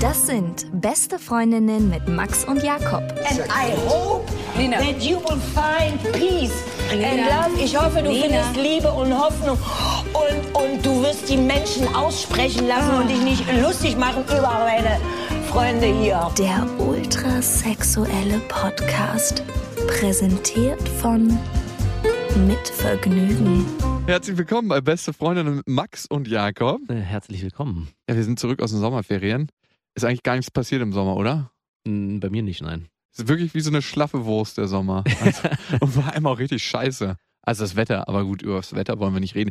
Das sind beste Freundinnen mit Max und Jakob. And I hope Nina. that you will find peace and love. Ich hoffe, du Nina. findest Liebe und Hoffnung. Und, und du wirst die Menschen aussprechen lassen und dich nicht lustig machen über meine Freunde hier. Der ultrasexuelle Podcast. Präsentiert von Mit Vergnügen. Herzlich willkommen bei Beste Freundinnen Max und Jakob. Äh, Herzlich willkommen. Ja, wir sind zurück aus den Sommerferien. Ist eigentlich gar nichts passiert im Sommer, oder? Bei mir nicht, nein. Ist wirklich wie so eine schlaffe Wurst der Sommer. Also, und vor allem auch richtig scheiße. Also das Wetter, aber gut, über das Wetter wollen wir nicht reden.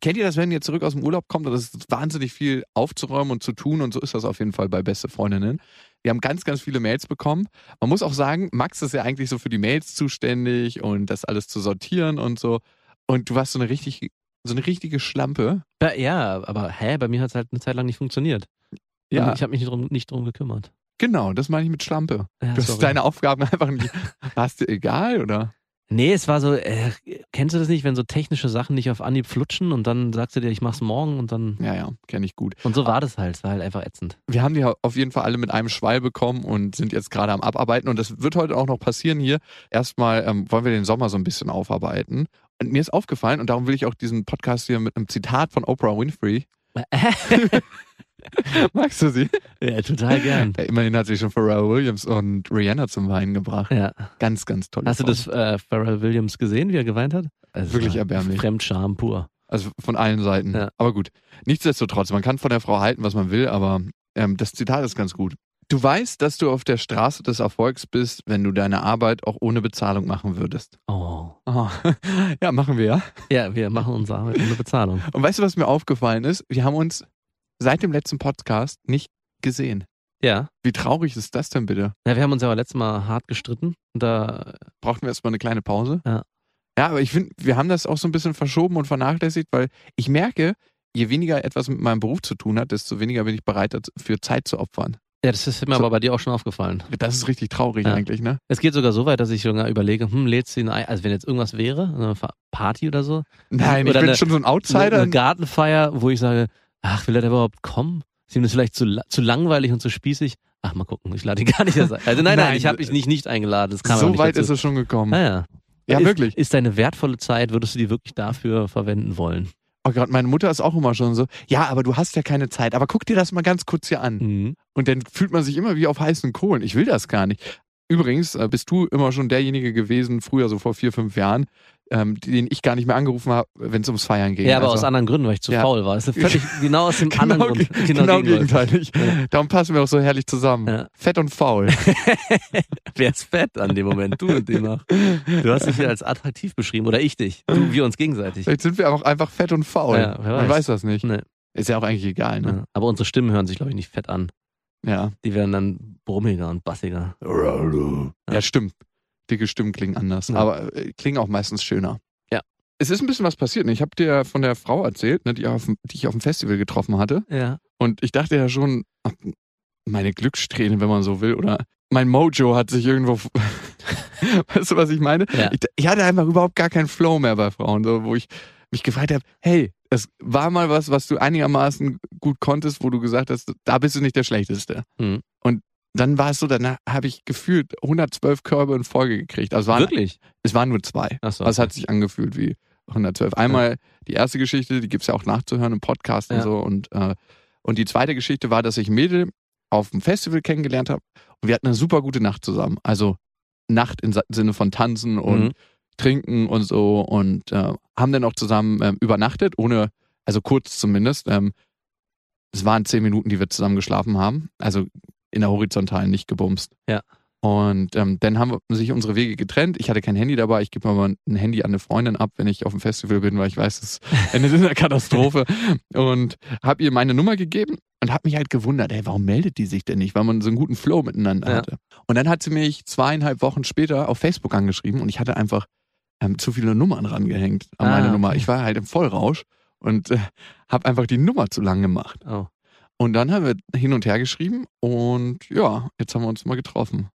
Kennt ihr das, wenn ihr zurück aus dem Urlaub kommt es ist wahnsinnig viel aufzuräumen und zu tun und so ist das auf jeden Fall bei Beste Freundinnen. Wir haben ganz, ganz viele Mails bekommen. Man muss auch sagen, Max ist ja eigentlich so für die Mails zuständig und das alles zu sortieren und so. Und du warst so eine richtig, so eine richtige Schlampe. Ja, aber hä, bei mir hat es halt eine Zeit lang nicht funktioniert. Ja. Ich habe mich nicht drum, nicht drum gekümmert. Genau, das meine ich mit Schlampe. Ja, Du hast sorry. deine Aufgaben einfach nicht. Warst dir egal, oder? Nee, es war so, äh, kennst du das nicht, wenn so technische Sachen nicht auf Anhieb flutschen und dann sagst du dir, ich mach's morgen und dann. Ja, ja, kenne ich gut. Und so war das halt. Es war halt einfach ätzend. Wir haben die auf jeden Fall alle mit einem Schwall bekommen und sind jetzt gerade am Abarbeiten. Und das wird heute auch noch passieren hier. Erstmal ähm, wollen wir den Sommer so ein bisschen aufarbeiten. Und mir ist aufgefallen, und darum will ich auch diesen Podcast hier mit einem Zitat von Oprah Winfrey. Magst du sie? ja, total gern. Ja, immerhin hat sie schon Pharrell Williams und Rihanna zum Weinen gebracht. Ja. Ganz, ganz toll. Hast du das äh, Pharrell Williams gesehen, wie er geweint hat? Also Wirklich erbärmlich. Fremdscham pur. Also von allen Seiten. Ja. Aber gut. Nichtsdestotrotz, man kann von der Frau halten, was man will, aber ähm, das Zitat ist ganz gut. Du weißt, dass du auf der Straße des Erfolgs bist, wenn du deine Arbeit auch ohne Bezahlung machen würdest. Oh. Aha. ja, machen wir ja. Ja, wir machen unsere Arbeit ohne Bezahlung. Und weißt du, was mir aufgefallen ist? Wir haben uns seit dem letzten Podcast nicht gesehen. Ja. Wie traurig ist das denn bitte? ja. Wir haben uns ja aber letztes Mal hart gestritten. Da Brauchten wir erstmal eine kleine Pause? Ja. Ja, aber ich finde, wir haben das auch so ein bisschen verschoben und vernachlässigt, weil ich merke, je weniger etwas mit meinem Beruf zu tun hat, desto weniger bin ich bereit dafür Zeit zu opfern. Ja, das ist mir So. aber bei dir auch schon aufgefallen. Das ist richtig traurig Ja. eigentlich, ne? Es geht sogar so weit, dass ich sogar überlege, hm, lädst du ihn ein, also wenn jetzt irgendwas wäre, eine Party oder so, Nein, Oder ich bin eine- schon so ein eine, Outsider. eine Gartenfeier, wo ich sage, ach, will er da überhaupt kommen? Ist ihm das vielleicht zu, zu langweilig und zu spießig? Ach, mal gucken, ich lade ihn gar nicht erst ein. Also nein, nein, Nein, ich habe dich nicht, nicht eingeladen. Das kam So weit dazu. ist es schon gekommen. Naja. Ja, ist, wirklich. Ist deine wertvolle Zeit, würdest du die wirklich dafür verwenden wollen? Oh Gott, meine Mutter ist auch immer schon so, ja, aber du hast ja keine Zeit. Aber guck dir das mal ganz kurz hier an. Mhm. Und dann fühlt man sich immer wie auf heißen Kohlen. Ich will das gar nicht. Übrigens äh, bist du immer schon derjenige gewesen, früher so vor vier, fünf Jahren, ähm, den ich gar nicht mehr angerufen habe, wenn es ums Feiern ging. Ja, aber Also- aus anderen Gründen, weil ich zu Ja. faul war. Das ist völlig genau aus dem Genau, anderen Grund. ge- genau, Gegenteil. gegenteilig. Ja. Darum passen wir auch so herrlich zusammen. Ja. Fett und faul. Wer ist fett an dem Moment? Du und demnach. Du hast dich hier als attraktiv beschrieben oder ich dich. Du, wir uns gegenseitig. Vielleicht sind wir auch einfach fett und faul. Ja, wer Man weiß. weiß das nicht. Nee. Ist ja auch eigentlich egal, ne? Ja. Aber unsere Stimmen hören sich, glaube ich, nicht fett an. Ja. Die werden dann brummiger und bassiger. Ja, stimmt. Dicke Stimmen klingen anders, Ja. aber äh, klingen auch meistens schöner. Ja. Es ist ein bisschen was passiert. ne? Ich habe dir von der Frau erzählt, ne, die, auf, die ich auf dem Festival getroffen hatte. Ja. Und ich dachte ja schon, ach, meine Glückssträhne, wenn man so will, oder mein Mojo hat sich irgendwo. weißt du, was ich meine? Ja. Ich, ich hatte einfach überhaupt gar keinen Flow mehr bei Frauen, so, wo ich mich gefragt habe, hey, es war mal was, was du einigermaßen gut konntest, wo du gesagt hast, da bist du nicht der Schlechteste. Mhm. Und dann war es so, dann habe ich gefühlt 112 Körbe in Folge gekriegt. Also es waren, Wirklich? es waren nur zwei. Ach so. Aber es hat sich angefühlt wie 112. Einmal die erste Geschichte, die gibt's ja auch nachzuhören im Podcast und Ja. so. Und, äh, und die zweite Geschichte war, dass ich Mädel auf dem Festival kennengelernt habe und wir hatten eine super gute Nacht zusammen. Also Nacht im Sinne von Tanzen und Mhm. Trinken und so und äh, haben dann auch zusammen ähm, übernachtet, ohne, also kurz zumindest. Ähm, es waren zehn Minuten, die wir zusammen geschlafen haben. Also in der horizontalen nicht gebumst. Ja. Und ähm, dann haben wir- sich unsere Wege getrennt. Ich hatte kein Handy dabei. Ich gebe mal ein Handy an eine Freundin ab, wenn ich auf dem Festival bin, weil ich weiß, es endet in einer Katastrophe. Und habe ihr meine Nummer gegeben und habe mich halt gewundert, ey, warum meldet die sich denn nicht? Weil man so einen guten Flow miteinander Ja. hatte. Und dann hat sie mich zweieinhalb Wochen später auf Facebook angeschrieben und ich hatte einfach ähm, zu viele Nummern rangehängt an Ah, meine Nummer. Ich war halt im Vollrausch und äh, habe einfach die Nummer zu lang gemacht. Oh. Und dann haben wir hin und her geschrieben und ja, jetzt haben wir uns mal getroffen.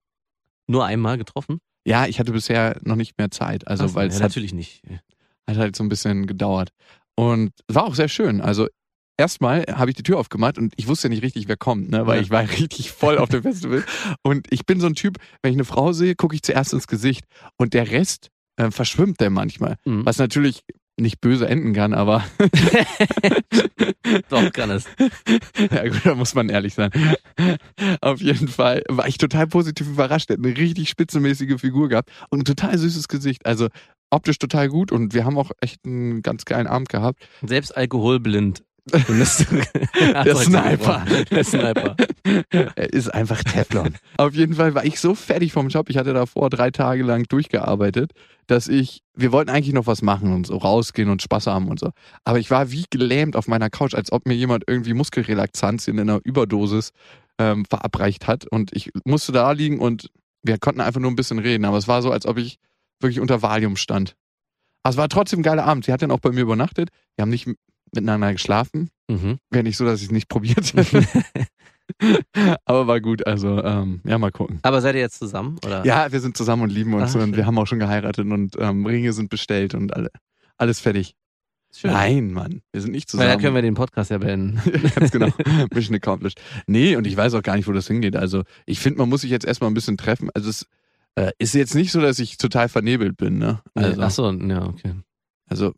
Nur einmal getroffen? Ja, ich hatte bisher noch nicht mehr Zeit. Also, so, weil ja, es hat, natürlich nicht. Hat halt so ein bisschen gedauert. Und war auch sehr schön. Also erstmal habe ich die Tür aufgemacht und ich wusste nicht richtig, wer kommt, ne? weil ich war richtig voll auf dem Festival. Und ich bin so ein Typ, wenn ich eine Frau sehe, gucke ich zuerst ins Gesicht und der Rest äh, verschwimmt der manchmal. Mhm. Was natürlich nicht böse enden kann, aber Doch, kann es. ja gut, da muss man ehrlich sein. Auf jeden Fall war ich total positiv überrascht. Er hat eine richtig spitzenmäßige Figur gehabt und ein total süßes Gesicht. Also optisch total gut und wir haben auch echt einen ganz geilen Abend gehabt. Selbst alkoholblind. Der Sniper. Der Sniper. Er ist einfach Teflon. Auf jeden Fall war ich so fertig vom Job. Ich hatte davor drei Tage lang durchgearbeitet, dass ich, wir wollten eigentlich noch was machen und so rausgehen und Spaß haben und so. Aber ich war wie gelähmt auf meiner Couch, als ob mir jemand irgendwie Muskelrelaxantien in einer Überdosis ähm, verabreicht hat. Und ich musste da liegen und wir konnten einfach nur ein bisschen reden. Aber es war so, als ob ich wirklich unter Valium stand. Aber es war trotzdem ein geiler Abend. Sie hat dann auch bei mir übernachtet. Wir haben nicht miteinander geschlafen. Mhm. Wäre nicht so, dass ich es nicht probiert hätte. Aber war gut, also ähm, ja, mal gucken. Aber seid ihr jetzt zusammen? Oder? Ja, wir sind zusammen und lieben uns Ah, und schön. wir haben auch schon geheiratet und ähm, Ringe sind bestellt und alle, alles fertig. Schön. Nein, Mann, wir sind nicht Weil zusammen. da können wir den Podcast ja beenden. Ganz genau. Mission accomplished. Nee, und ich weiß auch gar nicht, wo das hingeht. Also ich finde, man muss sich jetzt erstmal ein bisschen treffen. Also es äh, ist jetzt nicht so, dass ich total vernebelt bin, ne? Also, Ach so, ja, okay. also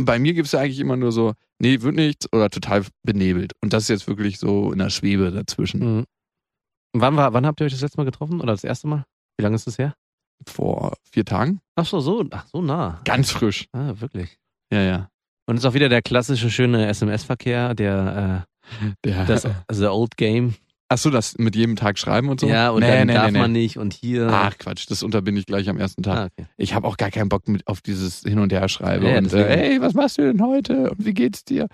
bei mir gibt's ja eigentlich immer nur so, nee, wird nichts oder total benebelt. Und das ist jetzt wirklich so in der Schwebe dazwischen. Mhm. Wann, war, wann habt ihr euch das letzte Mal getroffen? Oder das erste Mal? Wie lange ist das her? Vor vier Tagen? Ach so, so, ach so nah. Ganz frisch. Ah, wirklich. Ja, ja. Und es ist auch wieder der klassische schöne SMS-Verkehr, der, Der, äh, das, also der Old Game. Ach so, das mit jedem Tag schreiben und so? Ja, und nee, dann nee, darf nee, man nicht und hier. Ach Quatsch, das unterbinde ich gleich am ersten Tag. Ah, okay. Ich habe auch gar keinen Bock mit auf dieses Hin und Her schreiben. Ja, und äh, hey, was machst du denn heute? Und wie geht's dir?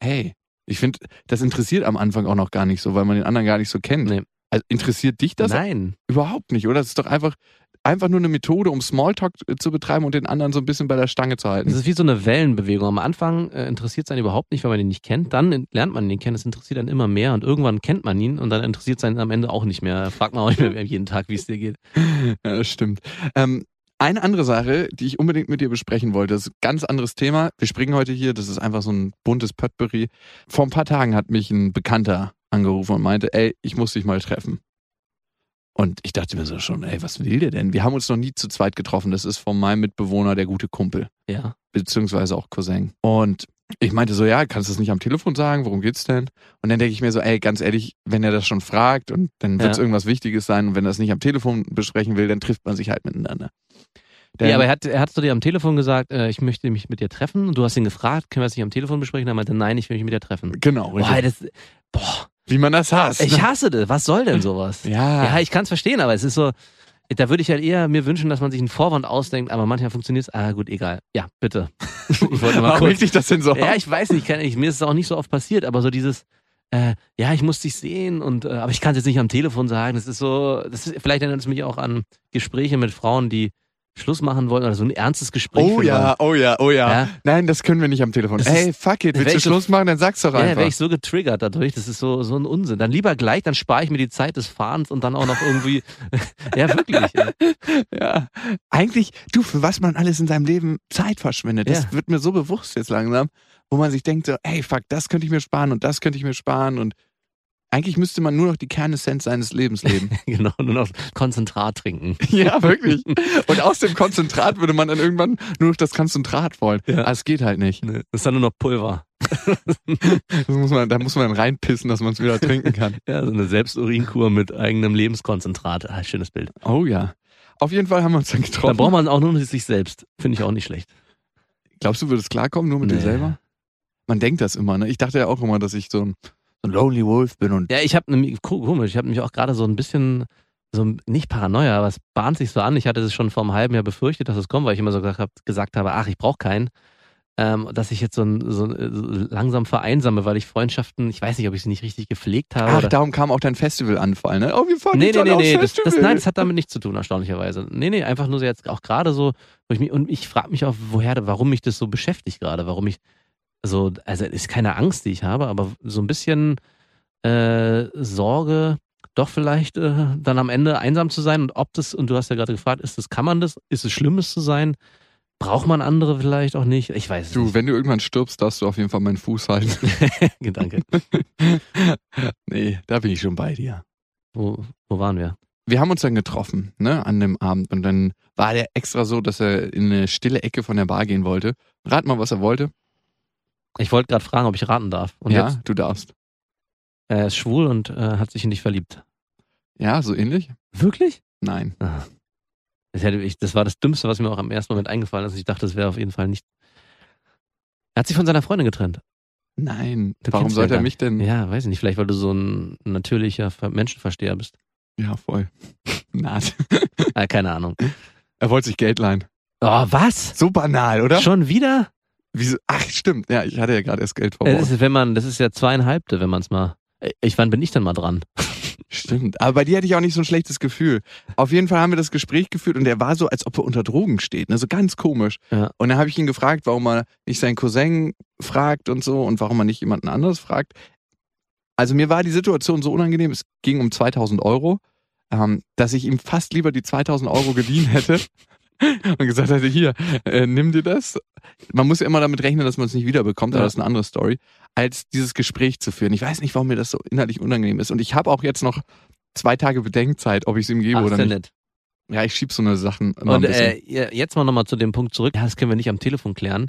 Hey, ich finde, das interessiert am Anfang auch noch gar nicht so, weil man den anderen gar nicht so kennt. Also, interessiert dich das Nein. überhaupt nicht, oder? Das ist doch einfach, einfach nur eine Methode, um Smalltalk äh, zu betreiben und den anderen so ein bisschen bei der Stange zu Es halten. ist wie so eine Wellenbewegung. Am Anfang äh, interessiert es einen überhaupt nicht, weil man ihn nicht kennt. Dann lernt man ihn kennen, es interessiert einen immer mehr und irgendwann kennt man ihn und dann interessiert es einen am Ende auch nicht mehr. Fragt man auch nicht mehr jeden Tag, wie es dir geht. Ja, das stimmt. Ähm, eine andere Sache, die ich unbedingt mit dir besprechen wollte, das ist ein ganz anderes Thema. Wir springen heute hier, das ist einfach so ein buntes Potpourri. Vor ein paar Tagen hat mich ein Bekannter angerufen und meinte, ey, ich muss dich mal treffen. Und ich dachte mir so schon, ey, was will der denn? Wir haben uns noch nie zu zweit getroffen. Das ist von meinem Mitbewohner der gute Kumpel, Ja. beziehungsweise auch Cousin. Und ich meinte so, ja, kannst du das nicht am Telefon sagen? Worum geht's denn? Und dann denke ich mir so, ey, ganz ehrlich, wenn er das schon fragt und dann wird es Ja. irgendwas Wichtiges sein und wenn er das nicht am Telefon besprechen will, dann trifft man sich halt miteinander. Denn, ja, aber er hat, er hat zu dir am Telefon gesagt, äh, ich möchte mich mit dir treffen. Und du hast ihn gefragt, können wir das nicht am Telefon besprechen? Er meinte, nein, ich will mich mit dir treffen. genau, Boah, das, boah, wie man das hasst. ich hasse das. Was soll denn sowas? ja, Ja, ich kann es verstehen, aber es ist so, da würde ich halt eher mir wünschen, dass man sich einen Vorwand ausdenkt, aber manchmal funktioniert es. Ah, gut, egal. Ja, bitte. ich wollte mal warum dich das denn so Ja, ich weiß nicht, kann ich, mir ist es auch nicht so oft passiert, aber so dieses, äh, ja, ich muss dich sehen und, äh, aber ich kann es jetzt nicht am Telefon sagen. Das ist so, das ist, vielleicht erinnert es mich auch an Gespräche mit Frauen, die Schluss machen wollen oder so ein ernstes Gespräch. Oh ja, oh ja, oh ja, Ja. Nein, das können wir nicht am Telefon. Das Ey, fuck it, willst du ich so- Schluss machen, dann sag's doch wollen. Ja, einfach. wäre ich so getriggert dadurch, das ist so, so ein Unsinn. Dann lieber gleich, dann spare ich mir die Zeit des Fahrens und dann auch noch irgendwie, ja, wirklich. Ja. ja. Eigentlich, du, für was man alles in seinem Leben Zeit verschwendet, das wird mir so bewusst jetzt langsam, wo man sich denkt so, ey, fuck, das könnte ich mir sparen und das könnte ich mir sparen und eigentlich müsste man nur noch die Kernessenz seines Lebens leben. Genau, nur noch Konzentrat trinken. ja, wirklich. Und aus dem Konzentrat würde man dann irgendwann nur noch das Konzentrat wollen. Ja. Aber es geht halt nicht. Das ist dann nur noch Pulver. Muss man, da muss man reinpissen, dass man es wieder trinken kann. Ja, so eine Selbsturinkur mit eigenem Lebenskonzentrat. Ah, schönes Bild. Oh ja. Auf jeden Fall haben wir uns dann Da getroffen. braucht man auch nur sich selbst. Finde ich auch nicht schlecht. Glaubst du, würdest klarkommen, nur mit dir Nee. selber? Man denkt das immer, ne? Ich dachte ja auch immer, dass ich so ein, ein Lonely Wolf bin und Ja, ich habe nämlich, ko- komisch, ich habe mich auch gerade so ein bisschen, so nicht Paranoia, aber es bahnt sich so an. Ich hatte es schon vor einem halben Jahr befürchtet, dass es kommt, weil ich immer so gesagt, hab, gesagt habe, ach, ich brauche keinen. Ähm, dass ich jetzt so, ein, so, so langsam vereinsame, weil ich Freundschaften, ich weiß nicht, ob ich sie nicht richtig gepflegt habe. Ach, oder darum kam auch dein Festivalanfall, ne? Oh, wir fahren Nee, nee, nee, nee. Das, das, nein, das hat damit nichts zu tun, erstaunlicherweise. Nee, nee, einfach nur so jetzt auch gerade so, wo ich mich, und ich frage mich auch, woher, warum mich das so beschäftigt gerade, warum ich so, also es ist keine Angst, die ich habe, aber so ein bisschen äh, Sorge, doch vielleicht äh, dann am Ende einsam zu sein und ob das, und du hast ja gerade gefragt, ist das, kann man das, ist es schlimm, es zu sein? braucht man andere vielleicht auch nicht. Ich weiß es Du, nicht. wenn du irgendwann stirbst, darfst du auf jeden Fall meinen Fuß halten. Gedanke. nee, da bin ich schon bei dir. Wo, wo waren wir? Wir haben uns dann getroffen, ne, an dem Abend. Und dann war der extra so, dass er in eine stille Ecke von der Bar gehen wollte. Rat mal, was er wollte. Ich wollte gerade fragen, ob ich raten darf. Und ja, jetzt? du darfst. Er ist schwul und äh, hat sich in dich verliebt. Ja, so ähnlich? Wirklich? Nein. Ah. Das, hätte ich, das war das Dümmste, was mir auch am ersten Moment eingefallen ist. Ich dachte, das wäre auf jeden Fall nicht. Er hat sich von seiner Freundin getrennt. Nein. Du Warum sollte er mich denn? Ja, weiß ich nicht. Vielleicht, weil du so ein natürlicher Ver- Menschenversteher bist. Ja, voll. Naht. Ah, keine Ahnung. Er wollte sich Geld leihen. Oh, was? So banal, oder? Schon wieder? Wieso? Ach, stimmt. Ja, ich hatte ja gerade erst Geld Das verbraucht. ist, wenn man, das ist ja zweieinhalbte, wenn man es mal. Ich, wann bin ich denn mal dran? Stimmt. Aber bei dir hatte ich auch nicht so ein schlechtes Gefühl. Auf jeden Fall haben wir das Gespräch geführt und er war so, als ob er unter Drogen steht. Ne? So ganz komisch. Ja. Und dann habe ich ihn gefragt, warum er nicht seinen Cousin fragt und so und warum er nicht jemanden anderes fragt. Also mir war die Situation so unangenehm, es ging um 2000 Euro, ähm, dass ich ihm fast lieber die 2000 Euro geliehen hätte und gesagt hätte, hier, äh, nimm dir das. Man muss ja immer damit rechnen, dass man es nicht wiederbekommt, aber Ja. das ist eine andere Story, als dieses Gespräch zu führen. Ich weiß nicht, warum mir das so inhaltlich unangenehm ist. Und ich habe auch jetzt noch zwei Tage Bedenkzeit, ob ich es ihm gebe Ach, oder nicht. nett. Ja, ich schieb so eine Sachen immer Und ein bisschen. äh, jetzt mal nochmal zu dem Punkt zurück. Das können wir nicht am Telefon klären.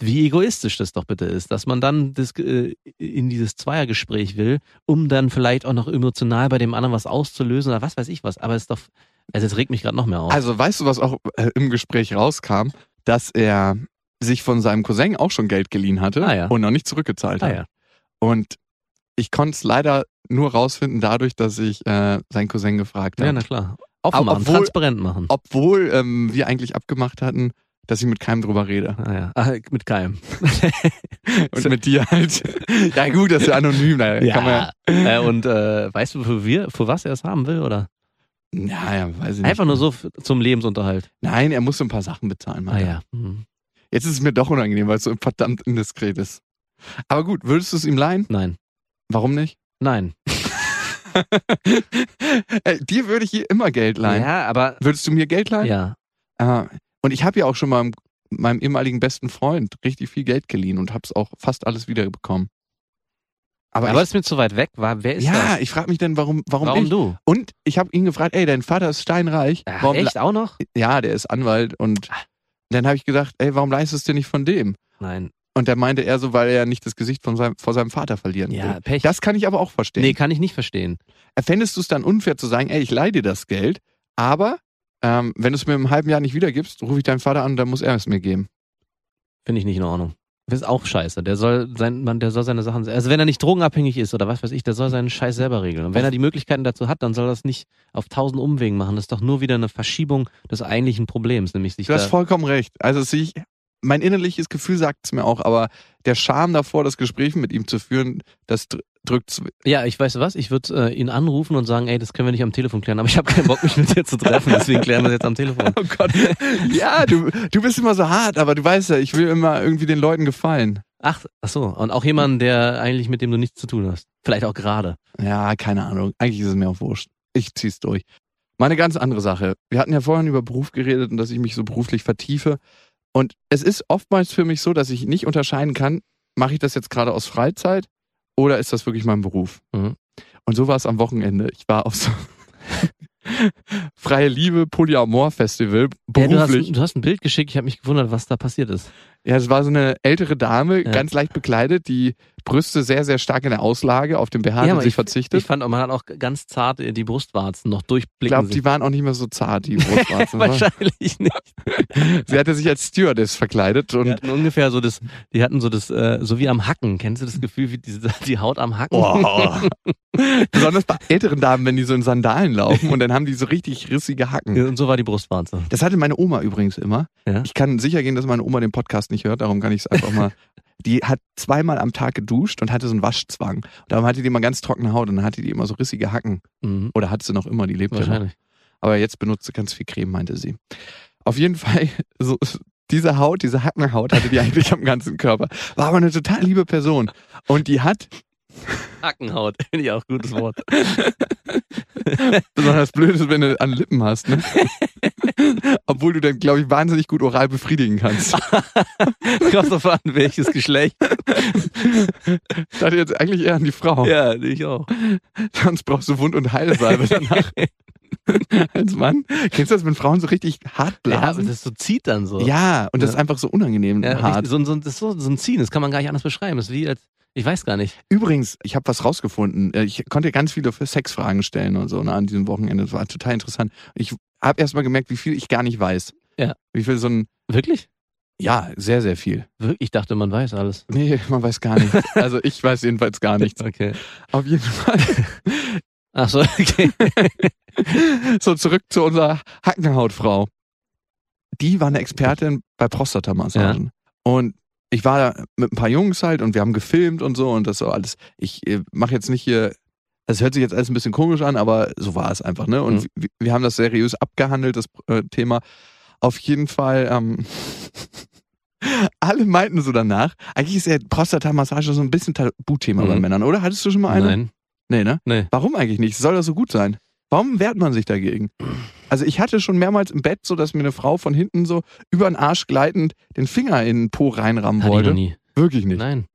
Wie egoistisch das doch bitte ist, dass man dann das, äh, in dieses Zweiergespräch will, um dann vielleicht auch noch emotional bei dem anderen was auszulösen oder was weiß ich was. Aber es ist doch, also es regt mich gerade noch mehr auf. Also weißt du, was auch äh, im Gespräch rauskam? Dass er sich von seinem Cousin auch schon Geld geliehen hatte Ah, ja. und noch nicht zurückgezahlt ah, hat. ja. Und ich konnte es leider nur rausfinden dadurch, dass ich äh, seinen Cousin gefragt ja, habe. na klar. Offen machen, obwohl- transparent machen. Obwohl ähm, wir eigentlich abgemacht hatten, dass ich mit keinem drüber rede. Ah, ja. ah, mit keinem. Und mit dir halt. ja gut, das ist ja anonym. Da kann man äh, und äh, weißt du, für, wir, für was er es haben will? Oder? Ja, ja, weiß ich nicht. Einfach nur so zum Lebensunterhalt. Nein, er muss so ein paar Sachen bezahlen. Ah Mann. ja. Hm. Jetzt ist es mir doch unangenehm, weil es so verdammt indiskret ist. Aber gut, würdest du es ihm leihen? Nein. Warum nicht? Nein. Ey, dir würde ich hier immer Geld leihen. Ja, aber. Würdest du mir Geld leihen? Ja. Ah, und ich habe ja auch schon mal meinem ehemaligen besten Freund richtig viel Geld geliehen und habe es auch fast alles wiederbekommen. Aber, Aber ich, das ist mir zu weit weg. War, wer ist ja, das? ich frage mich dann, warum, warum, Warum ich? du? Und ich habe ihn gefragt, ey, dein Vater ist steinreich. Ach, warum echt auch noch? Ja, der ist Anwalt und dann habe ich gesagt, ey, warum leistest du nicht von dem? Nein. Und der meinte er so, weil er nicht das Gesicht von seinem, vor seinem Vater verlieren Ja, will. Pech. Das kann ich aber auch verstehen. nee, kann ich nicht verstehen. Fändest du es dann unfair zu sagen, ey, ich leih dir das Geld, aber ähm, wenn du es mir im halben Jahr nicht wiedergibst, rufe ich deinen Vater an, dann muss er es mir geben. Finde ich nicht in Ordnung. Ist auch scheiße. Der soll sein, man, der soll seine Sachen, also wenn er nicht drogenabhängig ist oder was weiß ich, der soll seinen Scheiß selber regeln. Und wenn er die Möglichkeiten dazu hat, dann soll er das nicht auf tausend Umwegen machen. Das ist doch nur wieder eine Verschiebung des eigentlichen Problems, nämlich sich Du hast vollkommen recht. Also es sehe ich, mein innerliches Gefühl sagt es mir auch, aber der Charme davor, das Gespräch mit ihm zu führen, das drückt Ja, ich weiß was, ich würde äh, ihn anrufen und sagen, ey, das können wir nicht am Telefon klären, aber ich habe keinen Bock, mich mit dir zu treffen, deswegen klären wir das jetzt am Telefon. Oh Gott. Ja, du, du bist immer so hart, aber du weißt ja, ich will immer irgendwie den Leuten gefallen. Ach, ach so, und auch jemand, der eigentlich mit dem du nichts zu tun hast. Vielleicht auch gerade. Ja, keine Ahnung. Eigentlich ist es mir auch wurscht. Ich zieh's durch. Mal eine ganz andere Sache. Wir hatten ja vorhin über Beruf geredet und dass ich mich so beruflich vertiefe. Und es ist oftmals für mich so, dass ich nicht unterscheiden kann, mache ich das jetzt gerade aus Freizeit oder ist das wirklich mein Beruf? Mhm. Und so war es am Wochenende. Ich war auf so Freie Liebe Polyamor Festival Ja, du, hast, beruflich. du hast ein Bild geschickt, ich habe mich gewundert, was da passiert ist. Ja, es war so eine ältere Dame, Ja. ganz leicht bekleidet, die Brüste sehr, sehr stark in der Auslage, auf den BH Ja, hat sie ich- verzichtet. Ich fand, man hat auch ganz zart die Brustwarzen noch Ich durchblicken glaube, sehen. die waren auch nicht mehr so zart, die Brustwarzen. Wahrscheinlich nicht. sie hatte sich als Stewardess verkleidet Die und hatten ungefähr so das, die hatten so das, äh, so wie am Hacken. Kennst du das Gefühl, wie diese, die Haut am Hacken? oh. besonders bei älteren Damen, wenn die so in Sandalen laufen und dann haben die so richtig rissige Hacken. Ja, Und so war die Brustwarze. Das hatte meine Oma übrigens immer. Ja. Ich kann sicher gehen, dass meine Oma den Podcast nicht hört, darum kann ich es einfach mal. Die hat zweimal am Tag geduscht und hatte so einen Waschzwang. Und darum hatte die immer ganz trockene Haut und dann hatte die immer so rissige Hacken. Mhm. Oder hat sie noch immer, die lebt ja noch. Wahrscheinlich. Aber jetzt benutzt sie ganz viel Creme, meinte sie. Auf jeden Fall, so, diese Haut, diese Hackenhaut hatte die eigentlich am ganzen Körper. War aber eine total liebe Person. Und die hat Hackenhaut, finde ich auch ein gutes Wort. Besonders blöd ist, wenn du an Lippen hast, ne? Obwohl du dann, glaube ich, wahnsinnig gut oral befriedigen kannst. Kommt drauf an, welches Geschlecht. Ich dachte jetzt eigentlich eher an die Frau. Ja, ich auch. Sonst brauchst du Wund- und Heilsalbe danach. Als Mann. Kennst du das, wenn Frauen so richtig hart Ja, blasen? das so zieht dann so. Ja, und das Ja. ist einfach so unangenehm Ja, hart. so, ein- so, das ist so, so ein Ziehen, das kann man gar nicht anders beschreiben. Das ist wie als, ich weiß gar nicht. Übrigens, ich habe was rausgefunden. Äh, Ich konnte ganz viele Sexfragen stellen und so ne, an diesem Wochenende. Das war total interessant. Ich habe erst mal gemerkt, wie viel ich gar nicht weiß. Ja. Wie viel so ein, Wirklich? ja, sehr, sehr viel. Ich dachte, man weiß alles. Nee, man weiß gar nichts. Also ich weiß jedenfalls gar nichts. Okay. Auf jeden Fall. Ach so, okay. So, zurück zu unserer Hackenhautfrau. Die war eine Expertin bei Prostatamassagen. Und ich war da mit ein paar Jungs halt und wir haben gefilmt und so und das so alles. Ich äh, mache jetzt nicht hier, es hört sich jetzt alles ein bisschen komisch an, aber so war es einfach, ne? Und Mhm. wir, wir haben das seriös abgehandelt, das äh, Thema. Auf jeden Fall, ähm, alle meinten so danach, eigentlich ist ja Prostatamassage so ein bisschen Tabuthema bei Mhm. Männern, oder? Hattest du schon mal eine? Nein. Nee, ne? Nee. Warum eigentlich nicht? Soll das so gut sein? Warum wehrt man sich dagegen? Also ich hatte schon mehrmals im Bett so, dass mir eine Frau von hinten so über den Arsch gleitend den Finger in den Po reinrammen Hatte ich noch wollte. nie. Wirklich nicht. Nein.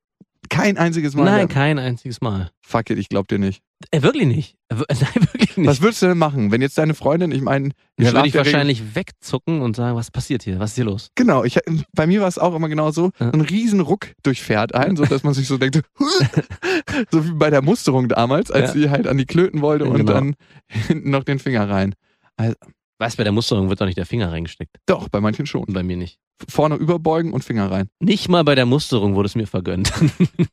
Kein einziges Mal. Nein, kein einziges Mal. Fuck it, ich glaub dir nicht. Äh, wirklich nicht. Äh, Nein, wirklich nicht. Was würdest du denn machen, wenn jetzt deine Freundin, ich meine, da würde ich wahrscheinlich wegzucken und sagen, was passiert hier? Was ist hier los? Genau, ich, bei mir war es auch immer genau so, Ja. ein riesen Ruck durchfährt ein, so dass man sich so denkt, so wie bei der Musterung damals, als Ja. sie halt an die Klöten wollte und Genau. dann hinten noch den Finger rein. Weißt bei der Musterung wird doch nicht der Finger reingesteckt. Doch, bei manchen schon. Bei mir nicht. Vorne überbeugen und Finger rein. Nicht mal bei der Musterung wurde es mir vergönnt.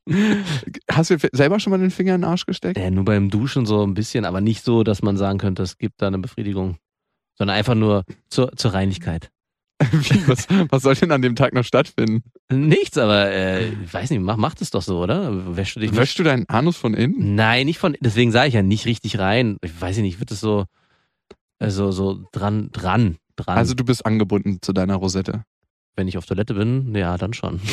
Hast du selber schon mal den Finger in den Arsch gesteckt? äh, nur beim Duschen so ein bisschen, aber nicht so, dass man sagen könnte, es gibt da eine Befriedigung. Sondern einfach nur zur, zur Reinlichkeit. Wie, was, was soll denn an dem Tag noch stattfinden? Nichts, aber äh, ich weiß nicht, mach, mach das doch so, oder? Wäschst du dich? Wäschst du deinen Anus von innen? Nein, nicht von, deswegen sage ich ja nicht richtig rein. Ich weiß nicht, wird es so, also so dran, dran, dran. Also du bist angebunden zu deiner Rosette. wenn ich auf Toilette bin, ja, dann schon.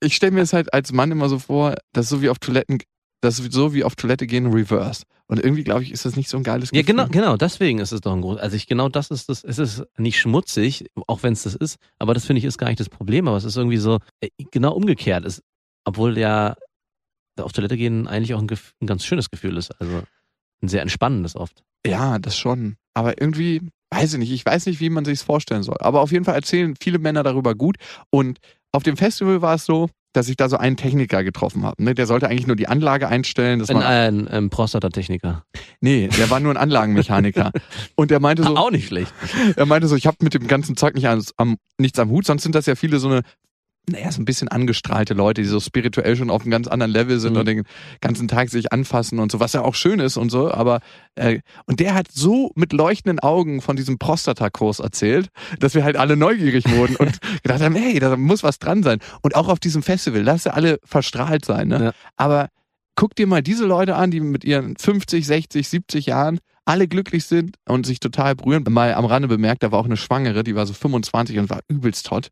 Ich stelle mir es halt als Mann immer so vor, dass so wie auf Toiletten, dass so wie auf Toilette gehen reverse. Und irgendwie glaube ich, ist das nicht so ein geiles Ja, Gefühl. genau, genau, deswegen ist es doch ein groß. Also ich genau das ist das, es ist nicht schmutzig, auch wenn es das ist, aber das finde ich ist gar nicht das Problem, aber es ist irgendwie so äh, genau umgekehrt ist, obwohl ja auf Toilette gehen eigentlich auch ein, ein ganz schönes Gefühl ist, also ein sehr entspannendes oft. Ja, das schon. Aber irgendwie, weiß ich nicht, ich weiß nicht, wie man sich vorstellen soll. Aber auf jeden Fall erzählen viele Männer darüber gut. Und auf dem Festival war es so, dass ich da so einen Techniker getroffen habe. Ne? Der sollte eigentlich nur die Anlage einstellen. Das Ein, ein, ein Prostatatechniker. nee, der war nur ein Anlagenmechaniker. Und der meinte so, auch nicht schlecht. er meinte so, ich habe mit dem ganzen Zeug nicht am, nichts am Hut, sonst sind das ja viele so eine, naja, so ein bisschen angestrahlte Leute, die so spirituell schon auf einem ganz anderen Level sind Mhm. und den ganzen Tag sich anfassen und so, was ja auch schön ist und so, aber äh, und der hat so mit leuchtenden Augen von diesem Prostatakurs erzählt, dass wir halt alle neugierig wurden und gedacht haben, hey, da muss was dran sein. Und auch auf diesem Festival, lass ja alle verstrahlt sein, ne? Ja. Aber guck dir mal diese Leute an, die mit ihren 50, 60, 70 Jahren alle glücklich sind und sich total berühren. Mal am Rande bemerkt, da war auch eine Schwangere, die war so 25 und war übelst hot.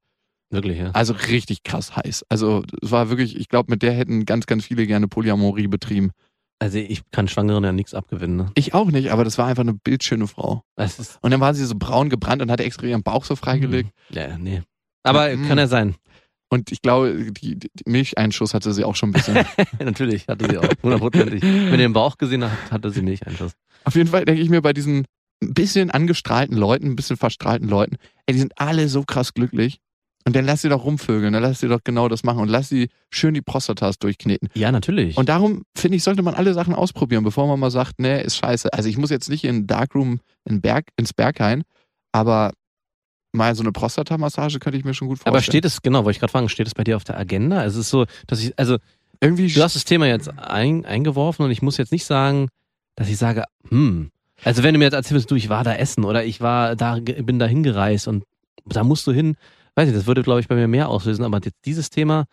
Wirklich, ja. Also richtig krass heiß. Also es war wirklich, ich glaube, mit der hätten ganz, ganz viele gerne Polyamorie betrieben. Also ich kann Schwangeren ja nichts abgewinnen. Ne? Ich auch nicht, aber das war einfach eine bildschöne Frau. Das ist, Und dann war sie so braun gebrannt und hatte extra ihren Bauch so freigelegt. ja, nee. Aber Ja, kann mm. ja sein. Und ich glaube, die, die Milcheinschuss hatte sie auch schon ein bisschen. Natürlich, hatte sie auch. Hundertprozentig. Wenn ihr den Bauch gesehen habt, hatte sie Milcheinschuss. Auf jeden Fall denke ich mir bei diesen ein bisschen angestrahlten Leuten, ein bisschen verstrahlten Leuten, ey, die sind alle so krass glücklich. Und dann lass sie doch rumvögeln, dann lass sie doch genau das machen und lass sie schön die Prostatas durchkneten. Ja, natürlich. Und darum finde ich, sollte man alle Sachen ausprobieren, bevor man mal sagt, nee, ist scheiße. Also ich muss jetzt nicht in den Darkroom in Berg, ins Berghain, aber mal so eine Prostatamassage könnte ich mir schon gut vorstellen. Aber steht es, genau, wollte ich gerade fragen, steht es bei dir auf der Agenda? Es ist so, dass ich, also irgendwie du hast das Thema jetzt ein, eingeworfen und ich muss jetzt nicht sagen, dass ich sage, hm. Also wenn du mir jetzt erzählst, du, ich war da essen oder ich war da, bin da hingereist und da musst du hin, weiß ich, das würde, glaube ich, bei mir mehr auslösen, aber jetzt dieses Thema,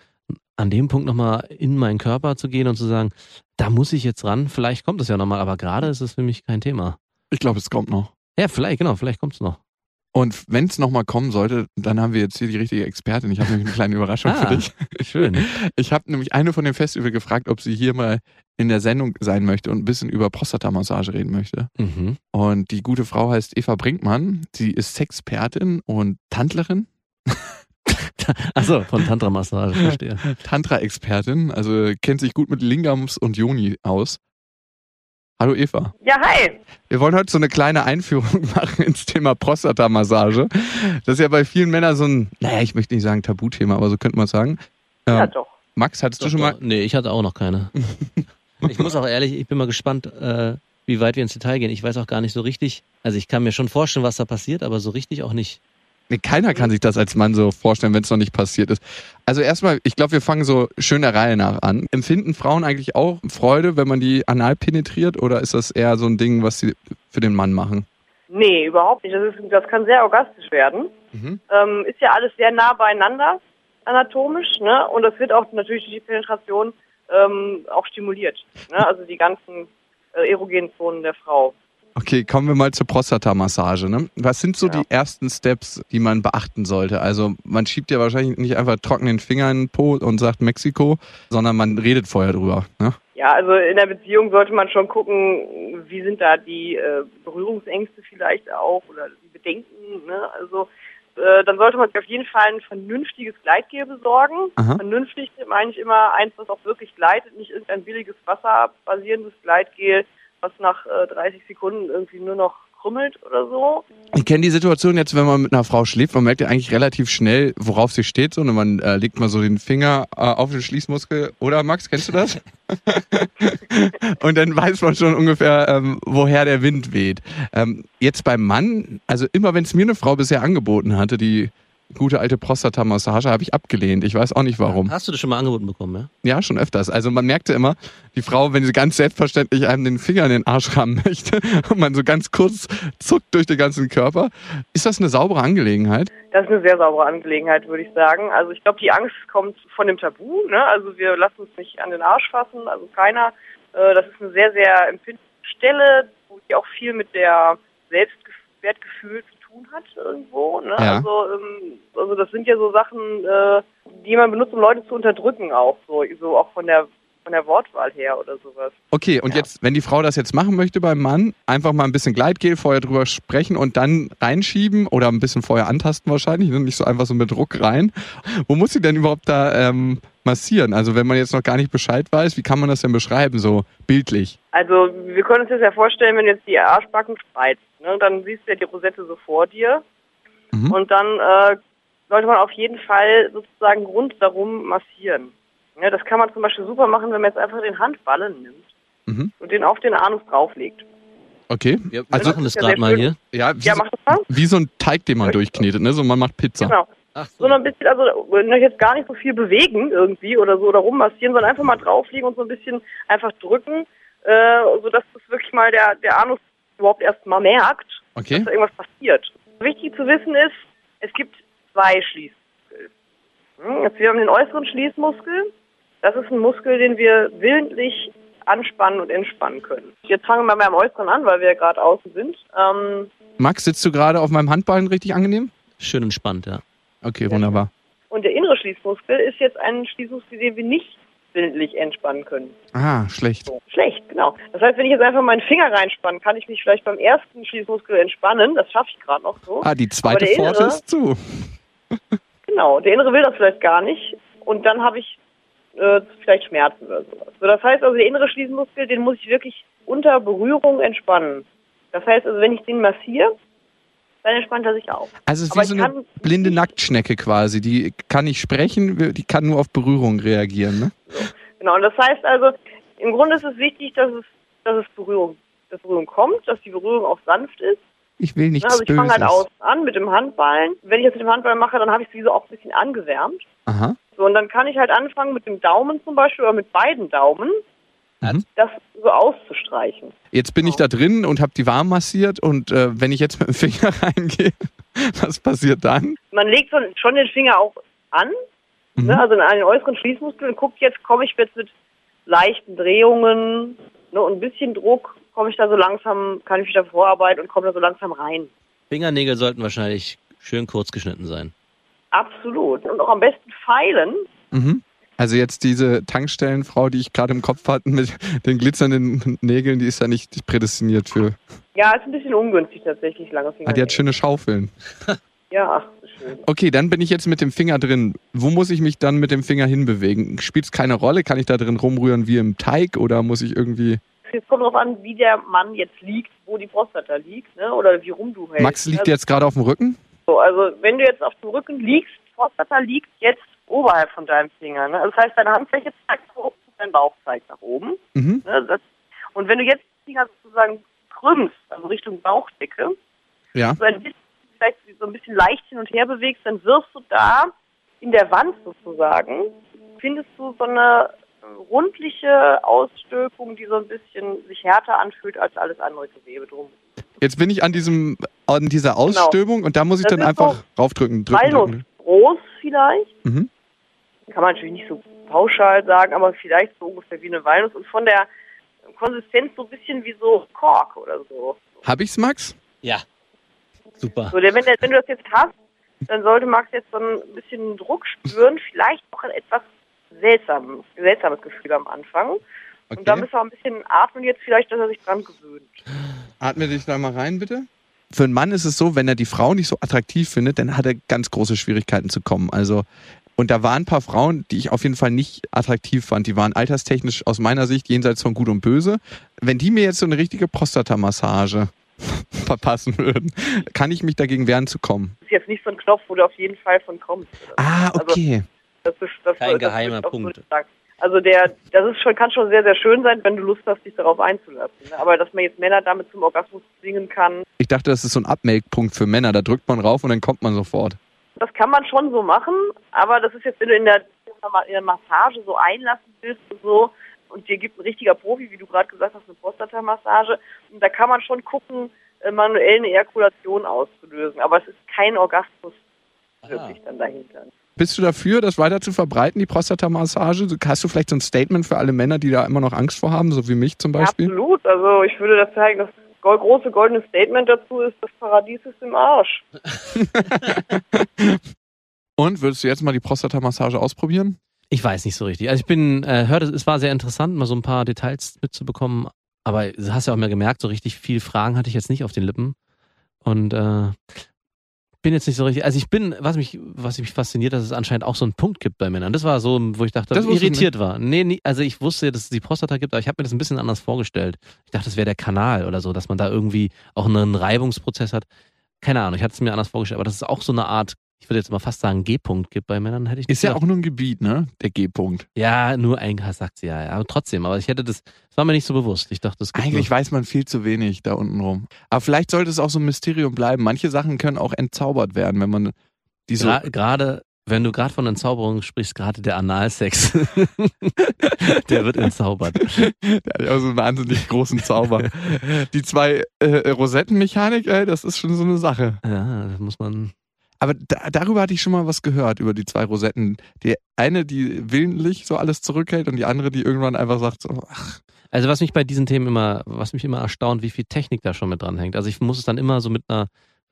an dem Punkt nochmal in meinen Körper zu gehen und zu sagen, da muss ich jetzt ran, vielleicht kommt es ja nochmal, aber gerade ist es für mich kein Thema. ich glaube, es kommt noch. Ja, vielleicht, genau, vielleicht kommt es noch. Und wenn es nochmal kommen sollte, dann haben wir jetzt hier die richtige Expertin. Ich habe nämlich eine kleine Überraschung Ah. für dich. Schön. Ich habe nämlich eine von dem Festival gefragt, ob sie hier mal in der Sendung sein möchte und ein bisschen über Prostata-Massage reden möchte. Mhm. Und die gute Frau heißt Eva Brinkmann. Sie ist Sexpertin und Tantlerin, Achso, von Tantra-Massage, verstehe. Tantra-Expertin, also kennt sich gut mit Lingams und Yoni aus. Hallo Eva. Ja, hi. Wir wollen heute so eine kleine Einführung machen ins Thema Prostata-Massage. Das ist ja bei vielen Männern so ein, naja, ich möchte nicht sagen Tabuthema, aber so könnte man sagen. Ja, Ja, doch. Max, hattest du Doch, schon mal doch. Nee, ich hatte auch noch keine. ich muss auch ehrlich, ich bin mal gespannt, äh, wie weit wir ins Detail gehen. Ich weiß auch gar nicht so richtig. Also ich kann mir schon vorstellen, was da passiert, aber so richtig auch nicht. Nee, keiner kann sich das als Mann so vorstellen, wenn es noch nicht passiert ist. Also erstmal, ich glaube, wir fangen so schön der Reihe nach an. Empfinden Frauen eigentlich auch Freude, wenn man die anal penetriert oder ist das eher so ein Ding, was sie für den Mann machen? Nee, überhaupt nicht. Das, ist, das kann sehr orgastisch werden. Mhm. Ähm, ist ja alles sehr nah beieinander, anatomisch, ne? Und das wird auch natürlich durch die Penetration ähm, auch stimuliert. Ne? Also die ganzen äh, erogenen Zonen der Frau. Okay, kommen wir mal zur Prostata-Massage. Ne? Was sind so Ja. die ersten Steps, die man beachten sollte? Also man schiebt ja wahrscheinlich nicht einfach trocken den Finger in den Po und sagt Mexiko, sondern man redet vorher drüber. Ne? Ja, also in der Beziehung sollte man schon gucken, wie sind da die äh, Berührungsängste vielleicht auch oder die Bedenken. Ne? Also äh, dann sollte man sich auf jeden Fall ein vernünftiges Gleitgel besorgen. Aha. Vernünftig meine ich immer eins, was auch wirklich gleitet, nicht irgendein billiges wasserbasierendes Gleitgel, was nach äh, 30 Sekunden irgendwie nur noch krümmelt oder so. Ich kenne die Situation jetzt, wenn man mit einer Frau schläft, man merkt ja eigentlich relativ schnell, worauf sie steht. So, und man äh, legt mal so den Finger äh, auf den Schließmuskel. Oder Max, kennst du das? und dann weiß man schon ungefähr, ähm, woher der Wind weht. Ähm, jetzt beim Mann, also immer wenn es mir eine Frau bisher angeboten hatte, die gute alte Prostata-Massage, habe ich abgelehnt. Ich weiß auch nicht warum. Hast du das schon mal angeboten bekommen, ja? Ja, schon öfters. Also man merkte immer, die Frau, wenn sie ganz selbstverständlich einem den Finger in den Arsch rammen möchte und man so ganz kurz zuckt durch den ganzen Körper. Ist das eine saubere Angelegenheit? Das ist eine sehr saubere Angelegenheit, würde ich sagen. Also ich glaube, die Angst kommt von dem Tabu. Ne? Also wir lassen uns nicht an den Arsch fassen, also keiner. Äh, das ist eine sehr, sehr empfindliche Stelle, wo die auch viel mit der Selbstwertgefühl tun hat irgendwo. Ne? Ja. Also, ähm, also das sind ja so Sachen, äh, die man benutzt, um Leute zu unterdrücken auch, so, so auch von der von der Wortwahl her oder sowas. Okay, und Ja. jetzt, wenn die Frau das jetzt machen möchte beim Mann, einfach mal ein bisschen Gleitgel vorher drüber sprechen und dann reinschieben oder ein bisschen vorher antasten wahrscheinlich, ne? nicht so einfach so mit Druck rein. Wo muss sie denn überhaupt da ähm, massieren? Also wenn man jetzt noch gar nicht Bescheid weiß, wie kann man das denn beschreiben, so bildlich? Also wir können uns das ja vorstellen, wenn du jetzt die Arschbacken spreizt, ne, dann siehst du ja die Rosette so vor dir Mhm. und dann äh, sollte man auf jeden Fall sozusagen rund darum massieren. Ja, das kann man zum Beispiel super machen, wenn man jetzt einfach den Handballen nimmt Mhm. und den auf den Anus drauflegt. Okay. Wir Also machen das ja gerade mal hier. ja, wie, Ja, so, mach das mal. wie so ein Teig, den man durchknetet, ne? So man macht Pizza. Genau. Ach So ein bisschen, also jetzt gar nicht so viel bewegen irgendwie oder so oder rummassieren, sondern einfach mal drauflegen und so ein bisschen einfach drücken, äh, sodass das wirklich mal der, der Anus überhaupt erst mal merkt, Okay. dass da irgendwas passiert. Wichtig zu wissen ist, es gibt zwei Schließmuskel. Hm, Jetzt, wir haben den äußeren Schließmuskel. Das ist ein Muskel, den wir willentlich anspannen und entspannen können. Jetzt fangen wir mal beim äußeren an, weil wir ja gerade außen sind. Ähm, Max, sitzt du gerade auf meinem Handballen richtig angenehm? Schön entspannt, ja. Okay, wunderbar. und der innere Schließmuskel ist jetzt ein Schließmuskel, den wir nicht willentlich entspannen können. Ah, schlecht. So. Schlecht, genau. Das heißt, wenn ich jetzt einfach meinen Finger reinspanne, kann ich mich vielleicht beim ersten Schließmuskel entspannen. Das schaffe ich gerade noch so. Ah, die zweite Pforte ist zu. Genau, der innere will das vielleicht gar nicht. Und dann habe ich äh, vielleicht Schmerzen oder sowas. So, das heißt also, der innere Schließmuskel, den muss ich wirklich unter Berührung entspannen. Das heißt also, wenn ich den massiere, dann entspannt er sich auch. Also es ist Aber wie so eine blinde Nacktschnecke quasi. Die kann nicht sprechen, die kann nur auf Berührung reagieren. Ne? Genau, und das heißt also, im Grunde ist es wichtig, dass es, dass es Berührung, dass Berührung kommt, dass die Berührung auch sanft ist. Ich will nichts Also ich fange halt aus an mit dem Handballen. Wenn ich das mit dem Handballen mache, dann habe ich es sowieso auch ein bisschen angewärmt. Aha. So, und dann kann ich halt anfangen mit dem Daumen zum Beispiel oder mit beiden Daumen, Mhm. das so auszustreichen. Jetzt bin ich da drin und habe die warm massiert und äh, wenn ich jetzt mit dem Finger reingehe, was passiert dann? Man legt so, schon den Finger auch an, Mhm. ne, also an den äußeren Schließmuskel und guckt jetzt, komme ich jetzt mit leichten Drehungen ne, und ein bisschen Druck, komme ich da so langsam, kann ich wieder vorarbeiten und komme da so langsam rein. Fingernägel sollten wahrscheinlich schön kurz geschnitten sein. Absolut. Und auch am besten feilen. Mhm. Also jetzt diese Tankstellenfrau, die ich gerade im Kopf hatte mit den glitzernden Nägeln, die ist ja nicht prädestiniert für. Ja, ist ein bisschen ungünstig tatsächlich, lange Finger. Ah, die hat schöne Schaufeln. Ja, schön. Okay, dann bin ich jetzt mit dem Finger drin. Wo muss ich mich dann mit dem Finger hinbewegen? Spielt es keine Rolle? Kann ich da drin rumrühren wie im Teig oder muss ich irgendwie. Es kommt darauf an, wie der Mann jetzt liegt, wo die Prostata liegt, ne? oder wie rum du hältst. Max liegt also, jetzt gerade auf dem Rücken? So, also wenn du jetzt auf dem Rücken liegst, Prostata liegt jetzt oberhalb von deinem Finger. Ne? Das heißt, deine Handfläche zeigt nach oben, dein Bauch zeigt nach oben. Mhm. Ne? Das, und wenn du jetzt den Finger sozusagen krümmst, also Richtung Bauchdecke, Ja. so ein bisschen, vielleicht so ein bisschen leicht hin und her bewegst, dann wirst du da in der Wand sozusagen, findest du so eine äh, rundliche Ausstülpung, die so ein bisschen sich härter anfühlt als alles andere Gewebe drum. Jetzt bin ich an diesem an dieser Ausstülpung und da muss ich Das dann einfach so raufdrücken. Drücken, drücken. Walnussgroß vielleicht. Mhm. Kann man natürlich nicht so pauschal sagen, aber vielleicht so ungefähr wie eine Walnuss und von der Konsistenz so ein bisschen wie so Kork oder so. Hab ich's, Max? Ja. Super. So, wenn, der, wenn du das jetzt hast, dann sollte Max jetzt so ein bisschen Druck spüren, vielleicht auch ein etwas seltsames, seltsames Gefühl am Anfang. Und da Okay. müssen wir ein bisschen atmen jetzt vielleicht, dass er sich dran gewöhnt. Atme dich da mal rein, bitte. Für einen Mann ist es so, wenn er die Frau nicht so attraktiv findet, dann hat er ganz große Schwierigkeiten zu kommen. Also, und da waren ein paar Frauen, die ich auf jeden Fall nicht attraktiv fand. Die waren alterstechnisch aus meiner Sicht jenseits von Gut und Böse. Wenn die mir jetzt so eine richtige Prostatamassage verpassen würden, kann ich mich dagegen wehren zu kommen. Das ist jetzt nicht so ein Knopf, wo du auf jeden Fall von kommst. Ah, okay. Das ist, das Kein das geheimer Punkt. so sagen. Also der, das ist schon, kann schon sehr, sehr schön sein, wenn du Lust hast, dich darauf einzulassen. ne? Aber dass man jetzt Männer damit zum Orgasmus zwingen kann, Ich dachte, das ist so ein Abmelkpunkt für Männer. Da drückt man rauf und dann kommt man sofort. das kann man schon so machen. Aber das ist jetzt, wenn du in der, in der Massage so einlassen willst und so, und dir gibt ein richtiger Profi, wie du gerade gesagt hast, eine Prostatamassage, und da kann man schon gucken, äh, manuell eine Ejakulation auszulösen. Aber es ist kein Orgasmus wirklich dann dahinter. Bist du dafür, das weiter zu verbreiten, die Prostatamassage? Hast du vielleicht so ein Statement für alle Männer, die da immer noch Angst vor haben, so wie mich zum Beispiel? Absolut. Also ich würde das zeigen, das große goldene Statement dazu ist, das Paradies ist im Arsch. Und würdest du jetzt mal die Prostatamassage ausprobieren? Ich weiß nicht so richtig. Also ich bin, äh, hörte, es war sehr interessant, mal so ein paar Details mitzubekommen. Aber du hast ja auch mal gemerkt, so richtig viel Fragen hatte ich jetzt nicht auf den Lippen. Und äh, bin jetzt nicht so richtig. Also ich bin, was mich, was mich fasziniert, dass es anscheinend auch so einen Punkt gibt bei Männern. Das war so, wo ich dachte, Das irritiert war. Nee, nie, also ich wusste, dass es die Prostata gibt, aber ich habe mir das ein bisschen anders vorgestellt. Ich dachte, das wäre der Kanal oder so, dass man da irgendwie auch einen Reibungsprozess hat. Keine Ahnung, ich hatte es mir anders vorgestellt, aber dass es auch so eine Art, ich würde jetzt mal fast sagen, G-Punkt gibt bei Männern, hätte ich nicht Ist ja gedacht. auch nur ein Gebiet, ne? Der G-Punkt. Ja, nur ein sagt sie ja, ja. Aber trotzdem, aber ich hätte das, das war mir nicht so bewusst. Ich dachte, das gibt Eigentlich weiß man viel zu wenig da unten rum. Aber vielleicht sollte es auch so ein Mysterium bleiben. Manche Sachen können auch entzaubert werden, wenn man die so. Gerade, wenn du gerade von Entzauberung sprichst, gerade der Analsex, der wird entzaubert. Der hat ja auch so einen wahnsinnig großen Zauber. Die zwei äh, Rosettenmechanik, ey, das ist schon so eine Sache. Ja, das muss man. Aber da, darüber hatte ich schon mal was gehört, über die zwei Rosetten. Die eine, die willentlich so alles zurückhält und die andere, die irgendwann einfach sagt, so, ach, Also was mich bei diesen Themen immer, was mich immer erstaunt, wie viel Technik da schon mit dran hängt. Also ich muss es dann immer so mit einer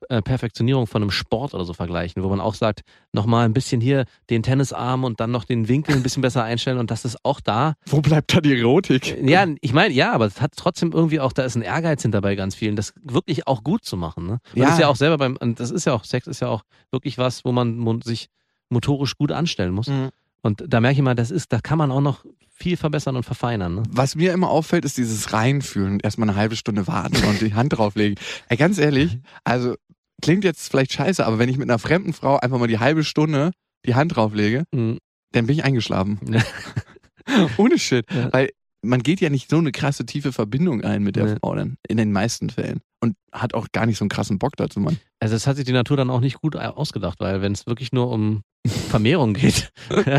Perfektionierung von einem Sport oder so vergleichen, wo man auch sagt, nochmal ein bisschen hier den Tennisarm und dann noch den Winkel ein bisschen besser einstellen und das ist auch da. wo bleibt da die Erotik? Ja, ich meine, ja, aber es hat trotzdem irgendwie auch, da ist ein Ehrgeiz hinter bei ganz vielen, das wirklich auch gut zu machen. Ne? Und Ja. Das ist ja auch selber beim, das ist ja auch, Sex ist ja auch wirklich was, wo man sich motorisch gut anstellen muss. Mhm. Und da merke ich mal, das ist, da kann man auch noch viel verbessern und verfeinern. Ne? Was mir immer auffällt, ist dieses Reinfühlen und erstmal eine halbe Stunde warten und die Hand drauflegen. Ey, ganz ehrlich, also klingt jetzt vielleicht scheiße, aber wenn ich mit einer fremden Frau einfach mal die halbe Stunde die Hand drauflege, Mhm. dann bin ich eingeschlafen. Ohne Shit. Ja. Weil man geht ja nicht so eine krasse tiefe Verbindung ein mit der Nee. Frau dann, in den meisten Fällen. Und hat auch gar nicht so einen krassen Bock dazu, Mann. Also das hat sich die Natur dann auch nicht gut ausgedacht, weil wenn es wirklich nur um Vermehrung geht,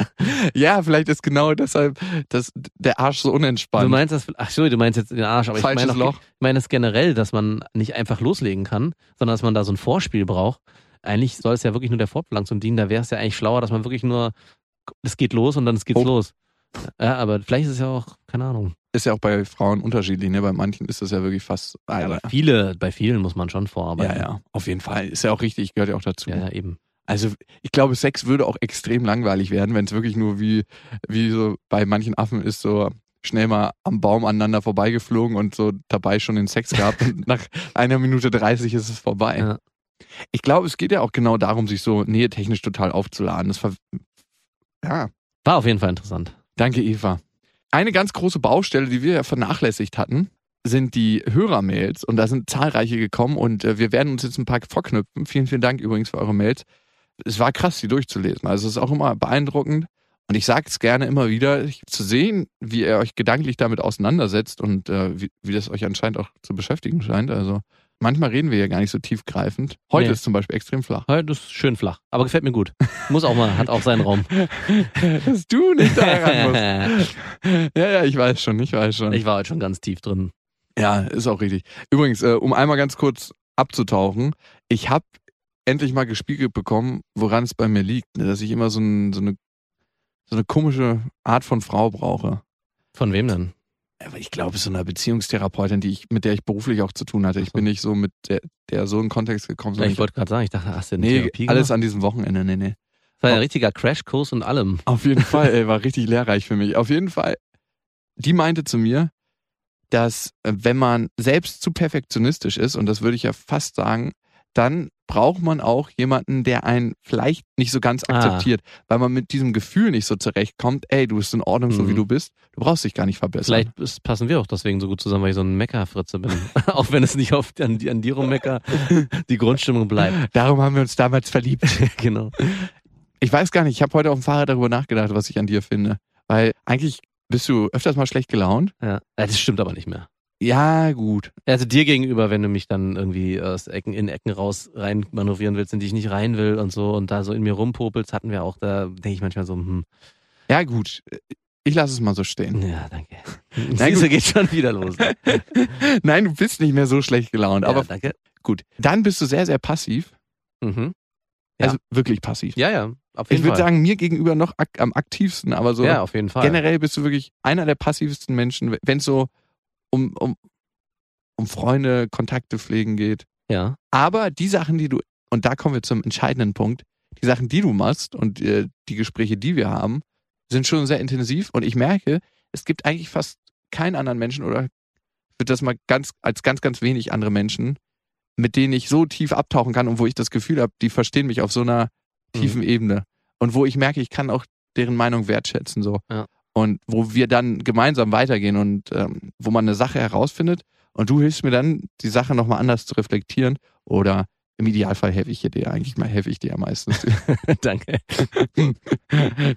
ja, vielleicht ist genau deshalb das, der Arsch so unentspannt. du meinst das, ach so, du meinst jetzt den Arsch, aber ich Falsches meine, auch- Loch. ich meine das generell, dass man nicht einfach loslegen kann, sondern dass man da so ein Vorspiel braucht. Eigentlich soll es ja wirklich nur der Fortpflanzung dienen, da wäre es ja eigentlich schlauer, dass man wirklich nur, es geht los und dann es geht's Oh. los. Ja, aber vielleicht ist es ja auch, keine Ahnung. Ist ja auch bei Frauen unterschiedlich, ne? Bei manchen ist das ja wirklich fast. Ja, aber viele, bei vielen muss man schon ja, vorarbeiten. ja, auf jeden Fall. Ist ja auch richtig, gehört ja auch dazu. Ja, ja, eben. Also ich glaube, Sex würde auch extrem langweilig werden, wenn es wirklich nur wie, wie so bei manchen Affen ist, so schnell mal am Baum aneinander vorbeigeflogen und so dabei schon den Sex gehabt und nach einer Minute 30 ist es vorbei. Ja. Ich glaube, es geht ja auch genau darum, sich so nähetechnisch total aufzuladen. Das ver ja, War auf jeden Fall interessant. Danke Eva. Eine ganz große Baustelle, die wir ja vernachlässigt hatten, sind die Hörermails und da sind zahlreiche gekommen und äh, wir werden uns jetzt ein paar vorknüpfen. Vielen, vielen Dank übrigens für eure Mails. Es war krass, die durchzulesen. Also es ist auch immer beeindruckend und ich sage es gerne immer wieder, zu sehen, wie ihr euch gedanklich damit auseinandersetzt und äh, wie, wie das euch anscheinend auch zu beschäftigen scheint. Also manchmal reden wir ja gar nicht so tiefgreifend. Heute Nee. ist zum Beispiel extrem flach. Heute ist schön flach, aber gefällt mir gut. Muss auch mal, hat auch seinen Raum. Dass du nicht da musst. Ja, ja, ich weiß schon, ich weiß schon. ich war heute schon ganz tief drin. Ja, ist auch richtig. Übrigens, äh, um einmal ganz kurz abzutauchen, ich habe endlich mal gespiegelt bekommen, woran es bei mir liegt, ne, dass ich immer so, ein, so, eine, so eine komische Art von Frau brauche. Von wem denn? Aber ich glaube, so eine Beziehungstherapeutin, die ich, mit der ich beruflich auch zu tun hatte. Ich so. bin nicht so mit der, der so in Kontext gekommen. Ja, ich wollte gerade sagen, ich dachte, hast du eine nee, Therapie alles gemacht? an diesem Wochenende, nee, nee. Das war ja ein richtiger Crashkurs und allem. Auf jeden Fall, ey, war richtig lehrreich für mich. Auf jeden Fall, die meinte zu mir, dass äh, wenn man selbst zu perfektionistisch ist, und das würde ich ja fast sagen, dann braucht man auch jemanden, der einen vielleicht nicht so ganz Ah. akzeptiert, weil man mit diesem Gefühl nicht so zurechtkommt, ey, du bist in Ordnung, so Mhm. wie du bist, du brauchst dich gar nicht verbessern. Vielleicht passen wir auch deswegen so gut zusammen, weil ich so ein Meckerfritze bin. auch wenn es nicht auf an, an dir rummecker, die Grundstimmung bleibt. Darum haben wir uns damals verliebt. genau. Ich weiß gar nicht, ich habe heute auf dem Fahrrad darüber nachgedacht, was ich an dir finde. Weil eigentlich bist du öfters mal schlecht gelaunt. Ja, Das stimmt aber nicht mehr. Ja, gut. Also dir gegenüber, wenn du mich dann irgendwie aus Ecken in Ecken raus rein manövrieren willst, in die ich nicht rein will und so und da so in mir rumpopelst, hatten wir auch, da denke ich manchmal so, hm, Ja, gut. Ich lasse es mal so stehen. ja, danke. Na Siehste, geht schon wieder los. Nein, du bist nicht mehr so schlecht gelaunt. Aber ja, danke. gut. Dann bist du sehr, sehr passiv. Mhm. Ja. Also wirklich passiv. Ja, ja, auf jeden Ich würde sagen, mir gegenüber noch ak am aktivsten, aber so ja, auf jeden Fall. generell bist du wirklich einer der passivsten Menschen, wenn es so um, um, um Freunde, Kontakte pflegen geht. Ja. Aber die Sachen, die du, und da kommen wir zum entscheidenden Punkt, die Sachen, die du machst und äh, die Gespräche, die wir haben, sind schon sehr intensiv und ich merke, es gibt eigentlich fast keinen anderen Menschen oder wird das mal ganz, als ganz, ganz wenig andere Menschen, mit denen ich so tief abtauchen kann und wo ich das Gefühl habe, die verstehen mich auf so einer tiefen Mhm. Ebene und wo ich merke, ich kann auch deren Meinung wertschätzen so Ja. Und wo wir dann gemeinsam weitergehen und ähm, wo man eine Sache herausfindet und du hilfst mir dann, die Sache nochmal anders zu reflektieren oder im Idealfall helfe ich dir eigentlich mal helfe ich dir ja meistens, danke.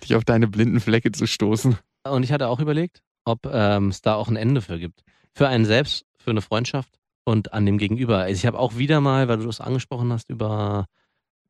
dich auf deine blinden Flecke zu stoßen. Und ich hatte auch überlegt, ob ähm, es da auch ein Ende für gibt. Für einen selbst, für eine Freundschaft und an dem Gegenüber. Also ich habe auch wieder mal, weil du es angesprochen hast, über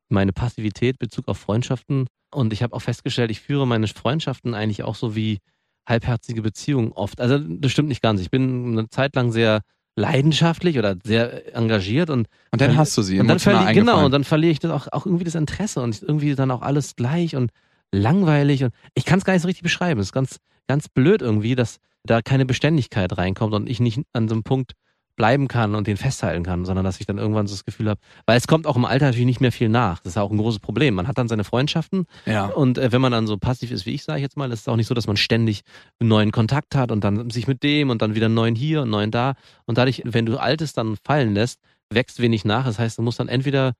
meine Passivität Bezug auf Freundschaften. Und ich habe auch festgestellt, ich führe meine Freundschaften eigentlich auch so wie halbherzige Beziehungen oft. Also das stimmt nicht ganz. Ich bin eine Zeit lang sehr leidenschaftlich oder sehr engagiert und Und dann hast du sie und dann verli genau, und dann verliere ich das auch, auch irgendwie das Interesse und irgendwie dann auch alles gleich und langweilig und ich kann es gar nicht so richtig beschreiben. Es ist ganz, ganz blöd irgendwie, dass da keine Beständigkeit reinkommt und ich nicht an so einem Punkt bleiben kann und den festhalten kann, sondern dass ich dann irgendwann so das Gefühl habe, weil es kommt auch im Alter natürlich nicht mehr viel nach. Das ist ja auch ein großes Problem. Man hat dann seine Freundschaften ja. und äh, wenn man dann so passiv ist wie ich, sage ich jetzt mal, ist es auch nicht so, dass man ständig einen neuen Kontakt hat und dann sich mit dem und dann wieder einen neuen hier und einen neuen da. Und dadurch, wenn du Altes dann fallen lässt, wächst wenig nach. Das heißt, du musst dann entweder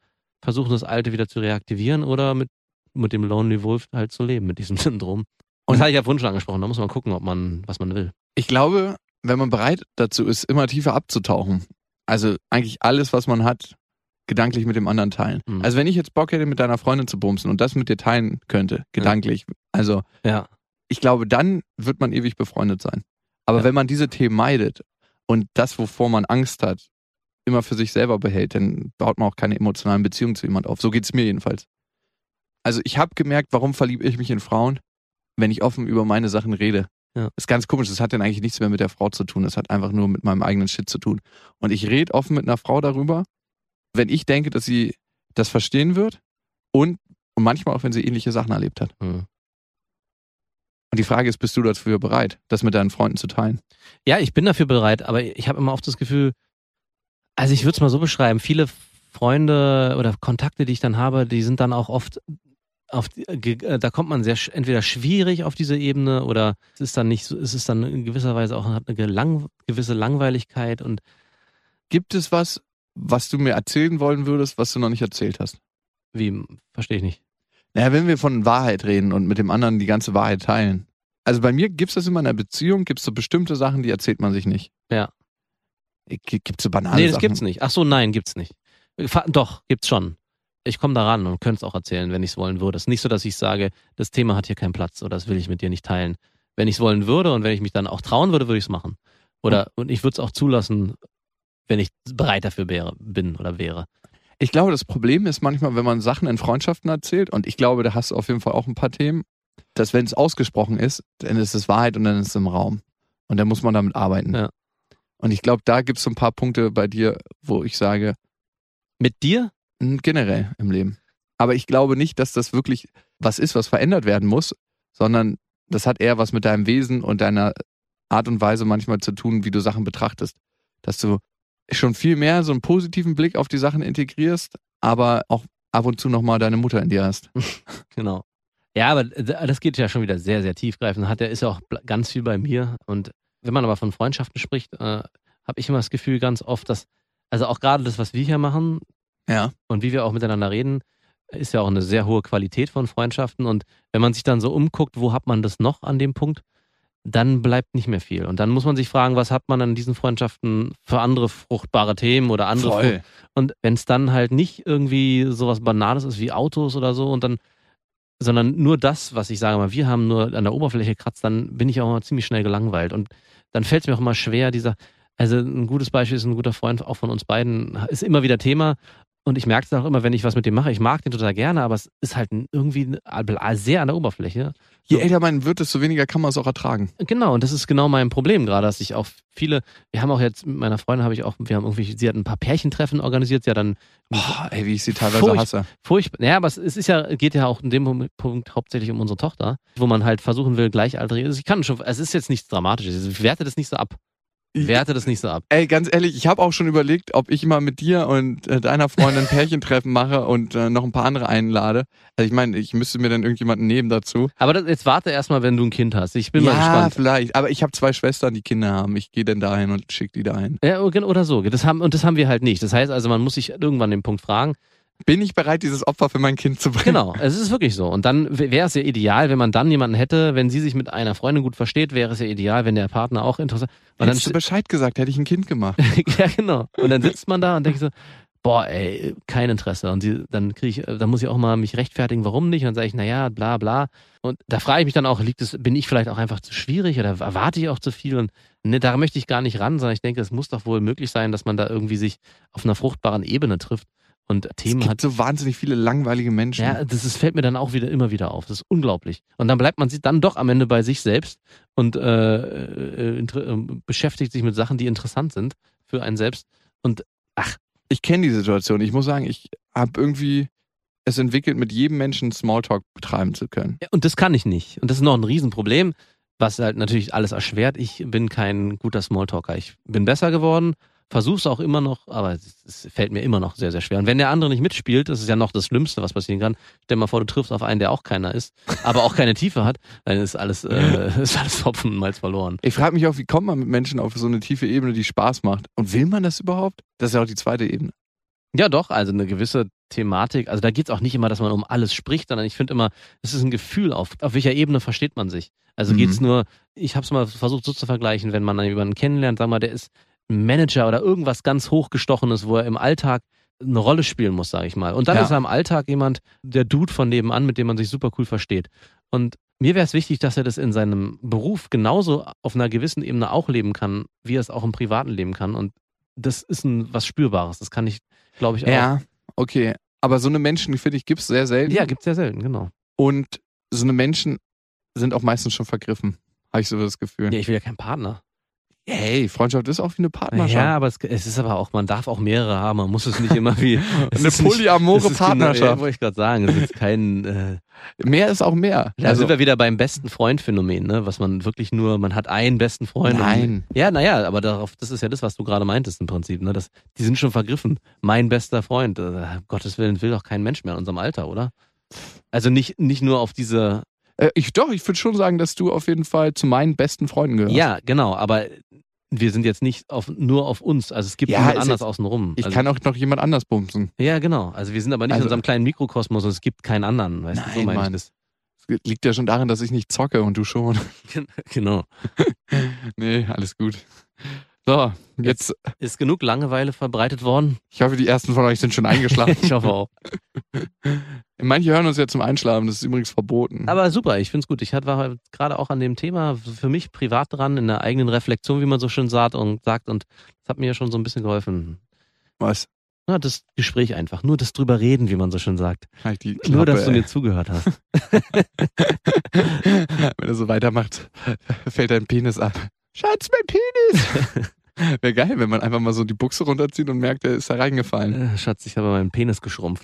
versuchen, das Alte wieder zu reaktivieren oder mit, mit dem Lonely Wolf halt zu leben, mit diesem Syndrom. Und das hatte ich ja vorhin schon angesprochen. Da muss man gucken, ob man, was man will. Ich glaube, wenn man bereit dazu ist, immer tiefer abzutauchen, also eigentlich alles, was man hat, gedanklich mit dem anderen teilen. Mhm. Also wenn ich jetzt Bock hätte, mit deiner Freundin zu bumsen und das mit dir teilen könnte, gedanklich, also Ja. ich glaube, dann wird man ewig befreundet sein. Aber Ja. wenn man diese Themen meidet und das, wovor man Angst hat, immer für sich selber behält, dann baut man auch keine emotionalen Beziehungen zu jemand auf. So geht's mir jedenfalls. Also ich habe gemerkt, warum verliebe ich mich in Frauen, wenn ich offen über meine Sachen rede. Ja. Ist ganz komisch. Das hat dann eigentlich nichts mehr mit der Frau zu tun. Das hat einfach nur mit meinem eigenen Shit zu tun. Und ich rede offen mit einer Frau darüber, wenn ich denke, dass sie das verstehen wird und, und manchmal auch, wenn sie ähnliche Sachen erlebt hat. Hm. Und die Frage ist, bist du dafür bereit, das mit deinen Freunden zu teilen? Ja, ich bin dafür bereit, aber ich habe immer oft das Gefühl, also ich würde es mal so beschreiben, viele Freunde oder Kontakte, die ich dann habe, die sind dann auch oft auf ge- äh, da kommt man sehr entweder schwierig auf diese Ebene oder es ist dann nicht so, es ist dann in gewisser Weise auch hat eine gelang, gewisse Langweiligkeit und Gibt es was, was du mir erzählen wollen würdest, was du noch nicht erzählt hast? wie verstehe ich nicht. Naja, wenn wir von Wahrheit reden und mit dem anderen die ganze Wahrheit teilen. Also bei mir gibt's das immer in einer Beziehung, gibt's so bestimmte Sachen, die erzählt man sich nicht. Ja. G- Gibt's so banale nee, das Sachen? gibt's nicht. Ach so, nein, gibt's nicht. Doch, gibt's schon. Ich komme da ran und könnte es auch erzählen, wenn ich es wollen würde. Es ist nicht so, dass ich sage, das Thema hat hier keinen Platz oder das will ich mit dir nicht teilen. Wenn ich es wollen würde und wenn ich mich dann auch trauen würde, würde ich es machen. Oder und ich würde es auch zulassen, wenn ich bereit dafür wäre, bin oder wäre. Ich glaube, das Problem ist manchmal, wenn man Sachen in Freundschaften erzählt, und ich glaube, da hast du auf jeden Fall auch ein paar Themen, dass wenn es ausgesprochen ist, dann ist es Wahrheit und dann ist es im Raum. Und dann muss man damit arbeiten. Ja. Und ich glaube, da gibt es so ein paar Punkte bei dir, wo ich sage, Mit dir? Generell im Leben. Aber ich glaube nicht, dass das wirklich was ist, was verändert werden muss, sondern das hat eher was mit deinem Wesen und deiner Art und Weise manchmal zu tun, wie du Sachen betrachtest. Dass du schon viel mehr so einen positiven Blick auf die Sachen integrierst, aber auch ab und zu nochmal deine Mutter in dir hast. Genau. Ja, aber das geht ja schon wieder sehr, sehr tiefgreifend. Hat er ist ja auch ganz viel bei mir. Und wenn man aber von Freundschaften spricht, äh, habe ich immer das Gefühl ganz oft, dass, also auch gerade das, was wir hier machen Ja. und wie wir auch miteinander reden, ist ja auch eine sehr hohe Qualität von Freundschaften. Und wenn man sich dann so umguckt, wo hat man das noch an dem Punkt, dann bleibt nicht mehr viel. Und dann muss man sich fragen, was hat man an diesen Freundschaften für andere fruchtbare Themen oder andere Voll. und wenn es dann halt nicht irgendwie sowas Banales ist wie Autos oder so und dann, sondern nur das, was ich sage mal, wir haben nur an der Oberfläche kratzt, dann bin ich auch immer ziemlich schnell gelangweilt. Und dann fällt es mir auch immer schwer, dieser, also ein gutes Beispiel ist ein guter Freund auch von uns beiden, ist immer wieder Thema. Und ich merke es auch immer, wenn ich was mit dem mache. Ich mag den total gerne, aber es ist halt irgendwie sehr an der Oberfläche. Je älter man wird, desto weniger kann man es auch ertragen. Genau, und das ist genau mein Problem gerade, dass ich auch viele, wir haben auch jetzt mit meiner Freundin habe ich auch, wir haben irgendwie, sie hat ein paar Pärchentreffen organisiert, sie hat dann Boah, ey, wie ich sie teilweise Furcht- hasse. furchtbar. Naja, aber es es ist ja, geht ja auch in dem Punkt hauptsächlich um unsere Tochter, wo man halt versuchen will, gleichaltrige. Also ich kann schon, es ist jetzt nichts Dramatisches. Ich werte das nicht so ab. Ich werte das nicht so ab. Ey, ganz ehrlich, ich habe auch schon überlegt, ob ich mal mit dir und äh, deiner Freundin ein Pärchentreffen mache und äh, noch ein paar andere einlade. Also ich meine, ich müsste mir dann irgendjemanden nehmen dazu. Aber das, jetzt warte erstmal, wenn du ein Kind hast. Ich bin ja, mal gespannt. vielleicht. Aber ich habe zwei Schwestern, die Kinder haben. Ich gehe dann dahin und schick die dahin. Ja, oder so. Das haben, und das haben wir halt nicht. Das heißt also, man muss sich irgendwann den Punkt fragen, Bin ich bereit, dieses Opfer für mein Kind zu bringen? Genau, es ist wirklich so. Und dann wäre es ja ideal, wenn man dann jemanden hätte, wenn sie sich mit einer Freundin gut versteht, wäre es ja ideal, wenn der Partner auch interessant. Und dann, Hättest du Bescheid gesagt, hätte ich ein Kind gemacht. ja, genau. Und dann sitzt man da und denkt so, boah, ey, kein Interesse. Und sie, dann kriege ich, dann muss ich auch mal mich rechtfertigen, warum nicht. Und dann sage ich, naja, bla bla. Und da frage ich mich dann auch, liegt es, bin ich vielleicht auch einfach zu schwierig oder erwarte ich auch zu viel? Und ne, da möchte ich gar nicht ran, sondern ich denke, es muss doch wohl möglich sein, dass man da irgendwie sich auf einer fruchtbaren Ebene trifft und Es Themen gibt hat. so wahnsinnig viele langweilige Menschen. Ja, das ist, fällt mir dann auch wieder immer wieder auf. Das ist unglaublich. Und dann bleibt man sich dann doch am Ende bei sich selbst und äh, äh, inter- äh, beschäftigt sich mit Sachen, die interessant sind für einen selbst. Und Ich kenne die Situation. Ich muss sagen, ich habe irgendwie es entwickelt, mit jedem Menschen Smalltalk betreiben zu können. Ja, Und das kann ich nicht. Und das ist noch ein Riesenproblem, was halt natürlich alles erschwert. Ich bin kein guter Smalltalker. Ich bin besser geworden, versuch's auch immer noch, aber es, es fällt mir immer noch sehr, sehr schwer. Und wenn der andere nicht mitspielt, das ist ja noch das Schlimmste, was passieren kann. Stell mal vor, du triffst auf einen, der auch keiner ist, aber auch keine Tiefe hat, dann ist alles, äh, ist alles Hopfen und Malz verloren. Ich frage mich auch, wie kommt man mit Menschen auf so eine tiefe Ebene, die Spaß macht? Und will man das überhaupt? Das ist ja auch die zweite Ebene. Ja, doch, also eine gewisse Thematik. Also da geht's auch nicht immer, dass man um alles spricht, sondern ich finde immer, es ist ein Gefühl, auf, auf welcher Ebene versteht man sich. Also Mhm. geht's nur, ich habe es mal versucht so zu vergleichen, wenn man jemanden kennenlernt, sag mal, der ist Manager oder irgendwas ganz hochgestochenes, wo er im Alltag eine Rolle spielen muss, sage ich mal. Und dann Ja. ist er im Alltag jemand, der Dude von nebenan, mit dem man sich super cool versteht. Und mir wäre es wichtig, dass er das in seinem Beruf genauso auf einer gewissen Ebene auch leben kann, wie er es auch im privaten leben kann. Und das ist ein, was Spürbares. Das kann ich, glaube ich, auch. Ja, okay. Aber so eine Menschen, finde ich, gibt es sehr selten. Ja, gibt's sehr selten, genau. Und so eine Menschen sind auch meistens schon vergriffen. Habe ich so das Gefühl. Ja, ich will ja keinen Partner. Hey, Freundschaft ist auch wie eine Partnerschaft. Ja, aber es, es ist aber auch, man darf auch mehrere haben. Man muss es nicht immer wie Eine nicht- polyamore Partnerschaft. Genau, ja, wollte ich gerade sagen. Es ist kein. Äh, Mehr ist auch mehr. da Also- sind wir wieder beim besten Freund-Phänomen, ne? Was man wirklich nur, man hat einen besten Freund. Nein. Und, ja, naja, aber darauf, das ist ja das, was du gerade meintest im Prinzip, ne? Das, die sind schon vergriffen. Mein bester Freund. Äh, um Gottes Willen will doch kein Mensch mehr in unserem Alter, oder? Also nicht, nicht nur auf diese. Äh, ich doch, ich würde schon sagen, dass du auf jeden Fall zu meinen besten Freunden gehörst. Ja, genau, aber wir sind jetzt nicht auf, nur auf uns. Also es gibt Ja, jemand anders außenrum. Ich also, kann auch noch jemand anders bumsen. Ja, genau. Also wir sind aber nicht Also- in unserem kleinen Mikrokosmos und es gibt keinen anderen. Weißt du, so Nein, meine ich Mann. das. Es liegt ja schon daran, dass ich nicht zocke und du schon. Genau. nee, alles gut. So, jetzt, Ist genug Langeweile verbreitet worden? ich hoffe, die ersten von euch sind schon eingeschlafen. Ich hoffe auch. Manche hören uns ja zum Einschlafen, das ist übrigens verboten. Aber super, ich finde es gut. Ich war gerade auch an dem Thema für mich privat dran, in der eigenen Reflexion, wie man so schön sagt und sagt. Und das hat mir ja schon so ein bisschen geholfen. Was? Na, das Gespräch einfach. Nur das drüber reden, wie man so schön sagt. Halt die Nur, Klappe, dass du ey. mir zugehört hast. Wenn er so weitermacht, fällt dein Penis ab. Schatz, mein Penis! Wäre geil, wenn man einfach mal so die Buchse runterzieht und merkt, der ist da reingefallen. Äh, Schatz, ich habe meinen Penis geschrumpft.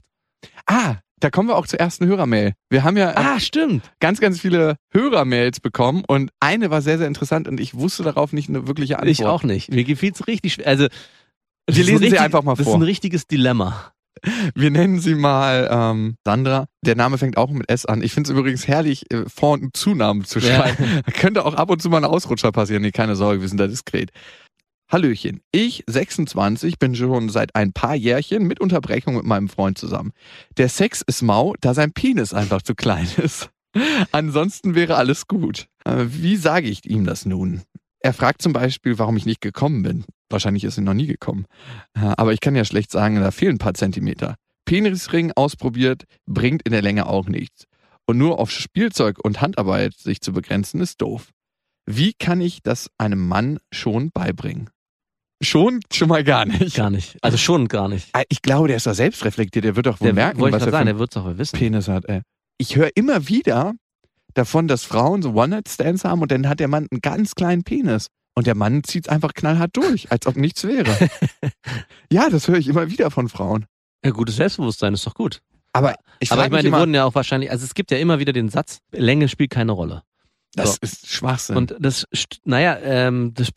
Ah, da kommen wir auch zur ersten Hörermail. Wir haben ja Ah, stimmt. ganz, ganz viele Hörermails bekommen und eine war sehr, sehr interessant und ich wusste darauf nicht eine wirkliche Antwort. Ich auch nicht. Mir gefiel es richtig schwer. Also, Wir ist ein lesen sie richtig- einfach mal Das ist vor. ein richtiges Dilemma. Wir nennen sie mal ähm, Sandra. Der Name fängt auch mit S an. Ich finde es übrigens herrlich, äh, Vor- und Zunamen zu Ja. schreiben. Da könnte auch ab und zu mal ein Ausrutscher passieren. Nee, keine Sorge, wir sind da diskret. Hallöchen, ich, 26, bin schon seit ein paar Jährchen mit Unterbrechung mit meinem Freund zusammen. Der Sex ist mau, da sein Penis einfach zu klein ist. Ansonsten wäre alles gut. Äh, Wie sage ich ihm das nun? Er fragt zum Beispiel, warum ich nicht gekommen bin. Wahrscheinlich ist er noch nie gekommen. Äh, Aber ich kann ja schlecht sagen, da fehlen ein paar Zentimeter. Penisring ausprobiert, bringt in der Länge auch nichts. Und nur auf Spielzeug und Handarbeit sich zu begrenzen, ist doof. Wie kann ich das einem Mann schon beibringen? Schon, schon mal gar nicht. Gar nicht. Also schon gar nicht. Ah, Ich glaube, der ist doch selbst reflektiert. Der wird doch wohl Der merken, was er sagen, der wird es auch wissen. Penis hat. Ey. Ich höre immer wieder davon, dass Frauen so One-Night-Stands haben und dann hat der Mann einen ganz kleinen Penis. Und der Mann zieht einfach knallhart durch, als ob nichts wäre. ja, das höre ich immer wieder von Frauen. Ja, gutes Selbstbewusstsein ist doch gut. Aber ich Aber ich meine, die wurden ja auch wahrscheinlich, also es gibt ja immer wieder den Satz, Länge spielt keine Rolle. das so. ist Schwachsinn. Und das, naja, ähm, das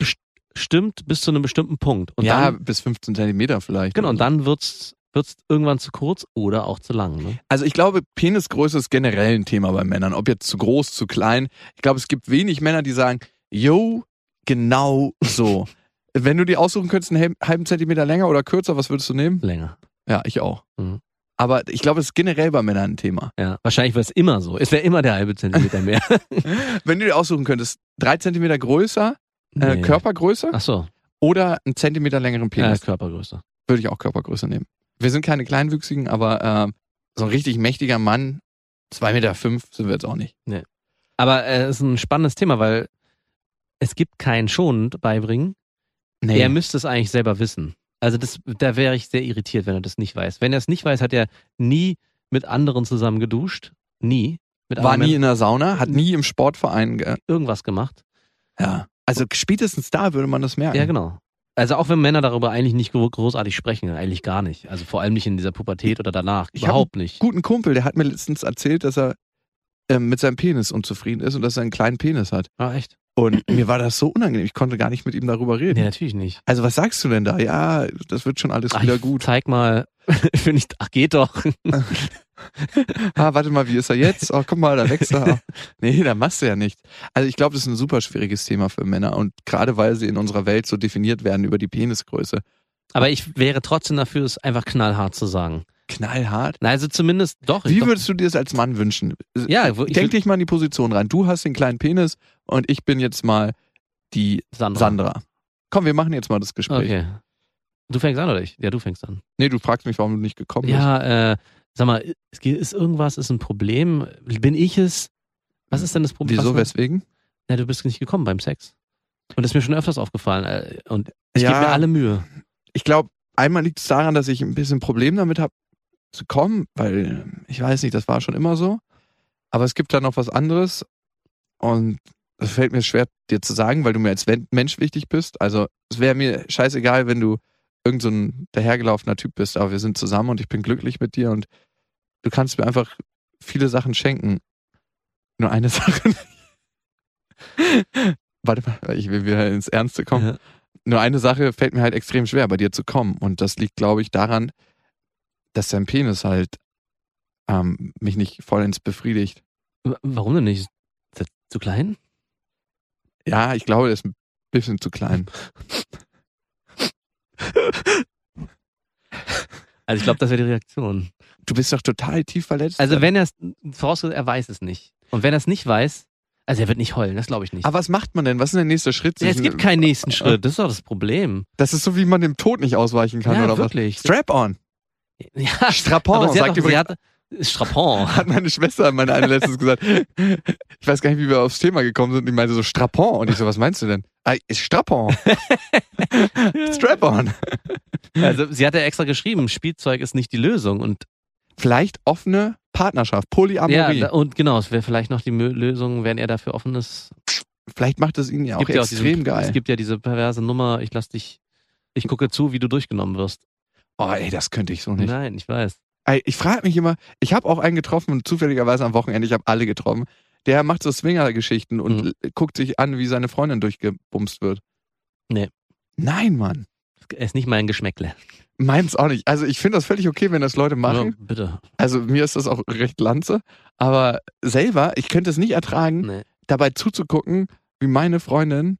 stimmt bis zu einem bestimmten Punkt. Und ja, dann, bis 15 Zentimeter vielleicht. genau, und dann wird's, wird's irgendwann zu kurz oder auch zu lang. Ne? Also ich glaube, Penisgröße ist generell ein Thema bei Männern. Ob jetzt zu groß, zu klein. Ich glaube, es gibt wenig Männer, die sagen, yo, genau so. Wenn du dir aussuchen könntest, einen halben- Zentimeter länger oder kürzer, was würdest du nehmen? Länger. Ja, ich auch. Mhm. Aber ich glaube, es ist generell bei Männern ein Thema. Ja, wahrscheinlich wäre es immer so. Es wäre immer der halbe Zentimeter mehr. Wenn du dir aussuchen könntest, drei Zentimeter größer, äh, Nee. Körpergröße Ach so, oder einen Zentimeter längeren ja, Penis, Körpergröße. würde ich auch Körpergröße nehmen. Wir sind keine Kleinwüchsigen, aber äh, so ein richtig mächtiger Mann, zwei Meter fünf sind wir jetzt auch nicht. Aber äh, es ist ein spannendes Thema, weil es gibt kein schonend beibringen. Nee. Er müsste es eigentlich selber wissen. Also das, da wäre ich sehr irritiert, wenn er das nicht weiß. Wenn er es nicht weiß, hat er nie mit anderen zusammen geduscht. Nie. War nie in der Sauna, hat nie im Sportverein. Ge irgendwas gemacht. ja. Also spätestens da würde man das merken. Ja, genau. Also auch wenn Männer darüber eigentlich nicht gro- großartig sprechen, eigentlich gar nicht. Also vor allem nicht in dieser Pubertät oder danach. Ich Überhaupt nicht. Guten Kumpel, der hat mir letztens erzählt, dass er ähm, mit seinem Penis unzufrieden ist und dass er einen kleinen Penis hat. Ah, echt? Und mir war das so unangenehm. Ich konnte gar nicht mit ihm darüber reden. Nee, natürlich nicht. Also was sagst du denn da? Ja, das wird schon alles Ach, wieder gut. Zeig mal. Finde ich, ach, geht doch. Ah, warte mal, wie ist er jetzt? Oh, guck mal, da wächst er. Nee, da machst du ja nichts. Also ich glaube, das ist ein super schwieriges Thema für Männer. Und gerade weil sie in unserer Welt so definiert werden über die Penisgröße. Aber ich wäre trotzdem dafür, es einfach knallhart zu sagen. Knallhart. Na, also zumindest doch. Wie doch, würdest du dir das als Mann wünschen? ja, wo- ich Denk dich mal in die Position rein. Du hast den kleinen Penis und ich bin jetzt mal die Sandra. Sandra. Komm, wir machen jetzt mal das Gespräch. Okay. Du fängst an oder ich? Ja, du fängst an. Nee, du fragst mich, warum du nicht gekommen bist. Ja, äh, sag mal, es ist irgendwas, ist ein Problem? Bin ich es? Was ist denn das Problem? Wieso, weswegen? Ja, du bist nicht gekommen beim Sex. Und das ist mir schon öfters aufgefallen. äh, Und ich Ja. gebe mir alle Mühe. Ich glaube, einmal liegt es daran, dass ich ein bisschen Problem damit habe, zu kommen, weil ich weiß nicht, das war schon immer so. Aber es gibt da noch was anderes. Und das fällt mir schwer dir zu sagen, weil du mir als Mensch wichtig bist. Also es wäre mir scheißegal, wenn du irgend so ein dahergelaufener Typ bist, aber wir sind zusammen und ich bin glücklich mit dir und du kannst mir einfach viele Sachen schenken. Nur eine Sache. Warte mal, ich will wieder ins Ernste kommen. Ja. Nur eine Sache fällt mir halt extrem schwer, bei dir zu kommen. Und das liegt, glaube ich, daran, dass dein Penis halt ähm, mich nicht vollends befriedigt. Warum denn nicht? Ist das zu klein? Ja, ich glaube, der ist ein bisschen zu klein. Also ich glaube, das wäre die Reaktion. Du bist doch total tief verletzt. Also wenn er es, vorausgesetzt, er weiß es nicht. Und wenn er es nicht weiß, also er wird nicht heulen, das glaube ich nicht. Aber was macht man denn? Was ist denn der nächste Schritt? ja, es gibt keinen nächsten Schritt, das ist doch das Problem. Das ist so, wie man dem Tod nicht ausweichen kann, ja, oder wirklich. was? Strap-on. Ja, Strapon, sagt doch, sie übrigens- hat Strapon. Hat meine Schwester meine eine letztens gesagt. Ich weiß gar nicht, wie wir aufs Thema gekommen sind. Die meinte so Strapon. Und ich so, was meinst du denn? Ah, Strapon. Strap-on. Also sie hat ja extra geschrieben, Spielzeug ist nicht die Lösung. Und Vielleicht offene Partnerschaft, Polyamorie. ja, und genau, es wäre vielleicht noch die Lösung, wenn er dafür offen ist. Vielleicht macht es ihn ja auch gibt ja extrem diesen, geil. Es gibt ja diese perverse Nummer, ich lass dich, ich gucke zu, wie du durchgenommen wirst. oh, ey, das könnte ich so nicht. Nein, ich weiß. Ey, Ich frage mich immer, ich habe auch einen getroffen, zufälligerweise am Wochenende, ich habe alle getroffen. Der macht so Swinger-Geschichten und Mhm. guckt sich an, wie seine Freundin durchgebumst wird. Nee. Nein, Mann. Ist nicht mein Geschmäckle. Meins auch nicht. Also ich finde das völlig okay, wenn das Leute machen. Ja, bitte. Also mir ist das auch recht lanze. Aber selber, ich könnte es nicht ertragen, Nee. dabei zuzugucken, wie meine Freundin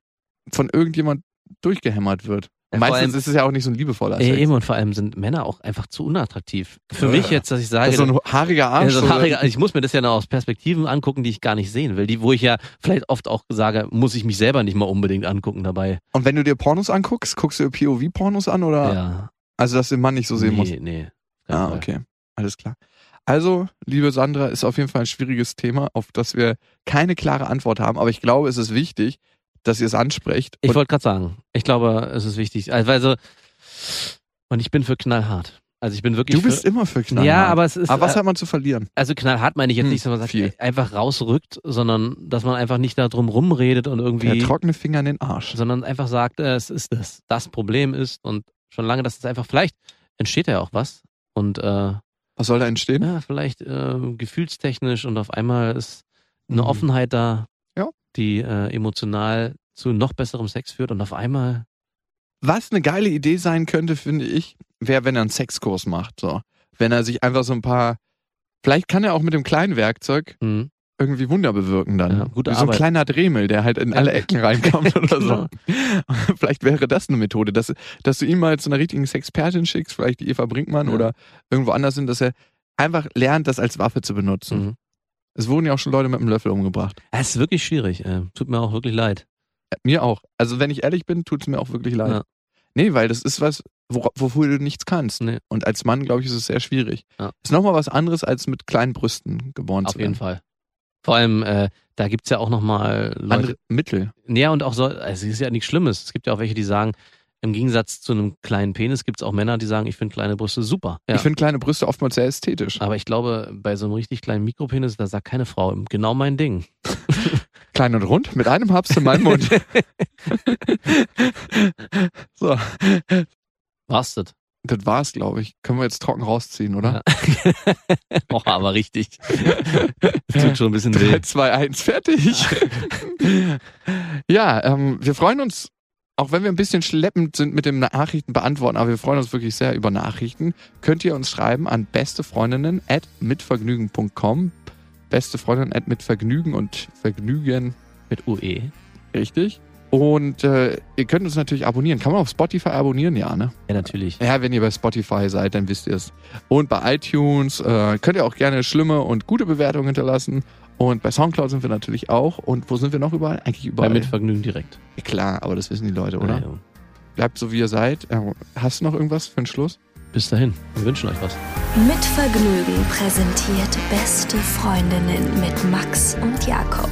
von irgendjemand durchgehämmert wird. Ja, Meistens allem- ist es ja auch nicht so ein liebevoller Sex. eben und vor allem sind Männer auch einfach zu unattraktiv. Für Ja. mich jetzt, dass ich sage, Das ist so ein haariger Ja, Arsch. so ein haariger, ich muss mir das ja noch aus Perspektiven angucken, die ich gar nicht sehen will. Die, wo ich ja vielleicht oft auch sage, muss ich mich selber nicht mal unbedingt angucken dabei. Und wenn du dir Pornos anguckst, guckst du POV-Pornos an oder? Ja. Also, dass der Mann nicht so sehen nee, muss. Nee. Ah, okay. Alles klar. Also, liebe Sandra, ist auf jeden Fall ein schwieriges Thema, auf das wir keine klare Antwort haben. Aber ich glaube, es ist wichtig, dass ihr es ansprecht. Ich wollte gerade sagen, ich glaube, es ist wichtig. Also, also, und ich bin für knallhart. Also ich bin wirklich du bist für, immer für knallhart. Ja, aber es ist Aber was äh, hat man zu verlieren? also knallhart meine ich jetzt Hm, nicht, dass man sagt, viel. einfach rausrückt, sondern dass man einfach nicht da drum rumredet und Der irgendwie, trockene Finger in den Arsch. sondern einfach sagt, äh, es ist das, das Problem ist und schon lange, dass es einfach vielleicht entsteht ja auch was und äh, Was soll da entstehen? ja, vielleicht äh, gefühlstechnisch und auf einmal ist eine Mhm. Offenheit da. Die äh, emotional zu noch besserem Sex führt und auf einmal Was eine geile Idee sein könnte, finde ich, wäre, wenn er einen Sexkurs macht. So. Wenn er sich einfach so ein paar. Vielleicht kann er auch mit dem kleinen Werkzeug hm, irgendwie Wunder bewirken dann. Ja, gute Wie so ein Arbeit. kleiner Dremel, der halt in alle Ecken reinkommt oder so. Genau. Vielleicht wäre das eine Methode, dass, dass du ihn mal zu einer richtigen Sexpertin schickst, vielleicht die Eva Brinkmann Ja. oder irgendwo anders hin, dass er einfach lernt, das als Waffe zu benutzen. Mhm. Es wurden ja auch schon Leute mit einem Löffel umgebracht. Es ist wirklich schwierig. Äh, tut mir auch wirklich leid. Äh, Mir auch. Also wenn ich ehrlich bin, tut es mir auch wirklich leid. Ja. Nee, weil das ist was, wofür du nichts kannst. Nee. Und als Mann, glaube ich, ist es sehr schwierig. Ja. Ist nochmal was anderes, als mit kleinen Brüsten geboren Auf zu werden. jeden Fall. Vor allem, äh, da gibt's ja auch nochmal Leute. Andere Mittel. Ja, und auch so, also es ist ja nichts Schlimmes. Es gibt ja auch welche, die sagen, im Gegensatz zu einem kleinen Penis gibt's auch Männer, die sagen, ich finde kleine Brüste super. Ja. Ich finde kleine Brüste oftmals sehr ästhetisch. Aber ich glaube, bei so einem richtig kleinen Mikropenis, da sagt keine Frau, genau mein Ding. Klein und rund, mit einem Haps in meinem Mund. so, War's das? das war's, glaube ich. Können wir jetzt trocken rausziehen, oder? oh, aber richtig. Das tut schon ein bisschen weh. 3, 2, 1, fertig. ja, ähm, wir freuen uns, auch wenn wir ein bisschen schleppend sind mit dem Nachrichten beantworten, aber wir freuen uns wirklich sehr über Nachrichten. Könnt ihr uns schreiben an bestefreundinnen at mitvergnügen.com. Beste Freundinnen at mitvergnügen und Vergnügen Mit UE. Richtig. Und äh, ihr könnt uns natürlich abonnieren. Kann man auf Spotify abonnieren? Ja, ne? Ja, natürlich. Ja, wenn ihr bei Spotify seid, dann wisst ihr es. Und bei iTunes äh, könnt ihr auch gerne schlimme und gute Bewertungen hinterlassen. Und bei Soundcloud sind wir natürlich auch. Und wo sind wir noch überall? Eigentlich Bei überall. Mitvergnügen direkt. Ja, Klar, aber das wissen die Leute, oder? Ja, ja. Bleibt so, wie ihr seid. Hast du noch irgendwas für den Schluss? Bis dahin. Wir wünschen euch was. Mit Vergnügen präsentiert Beste Freundinnen mit Max und Jakob.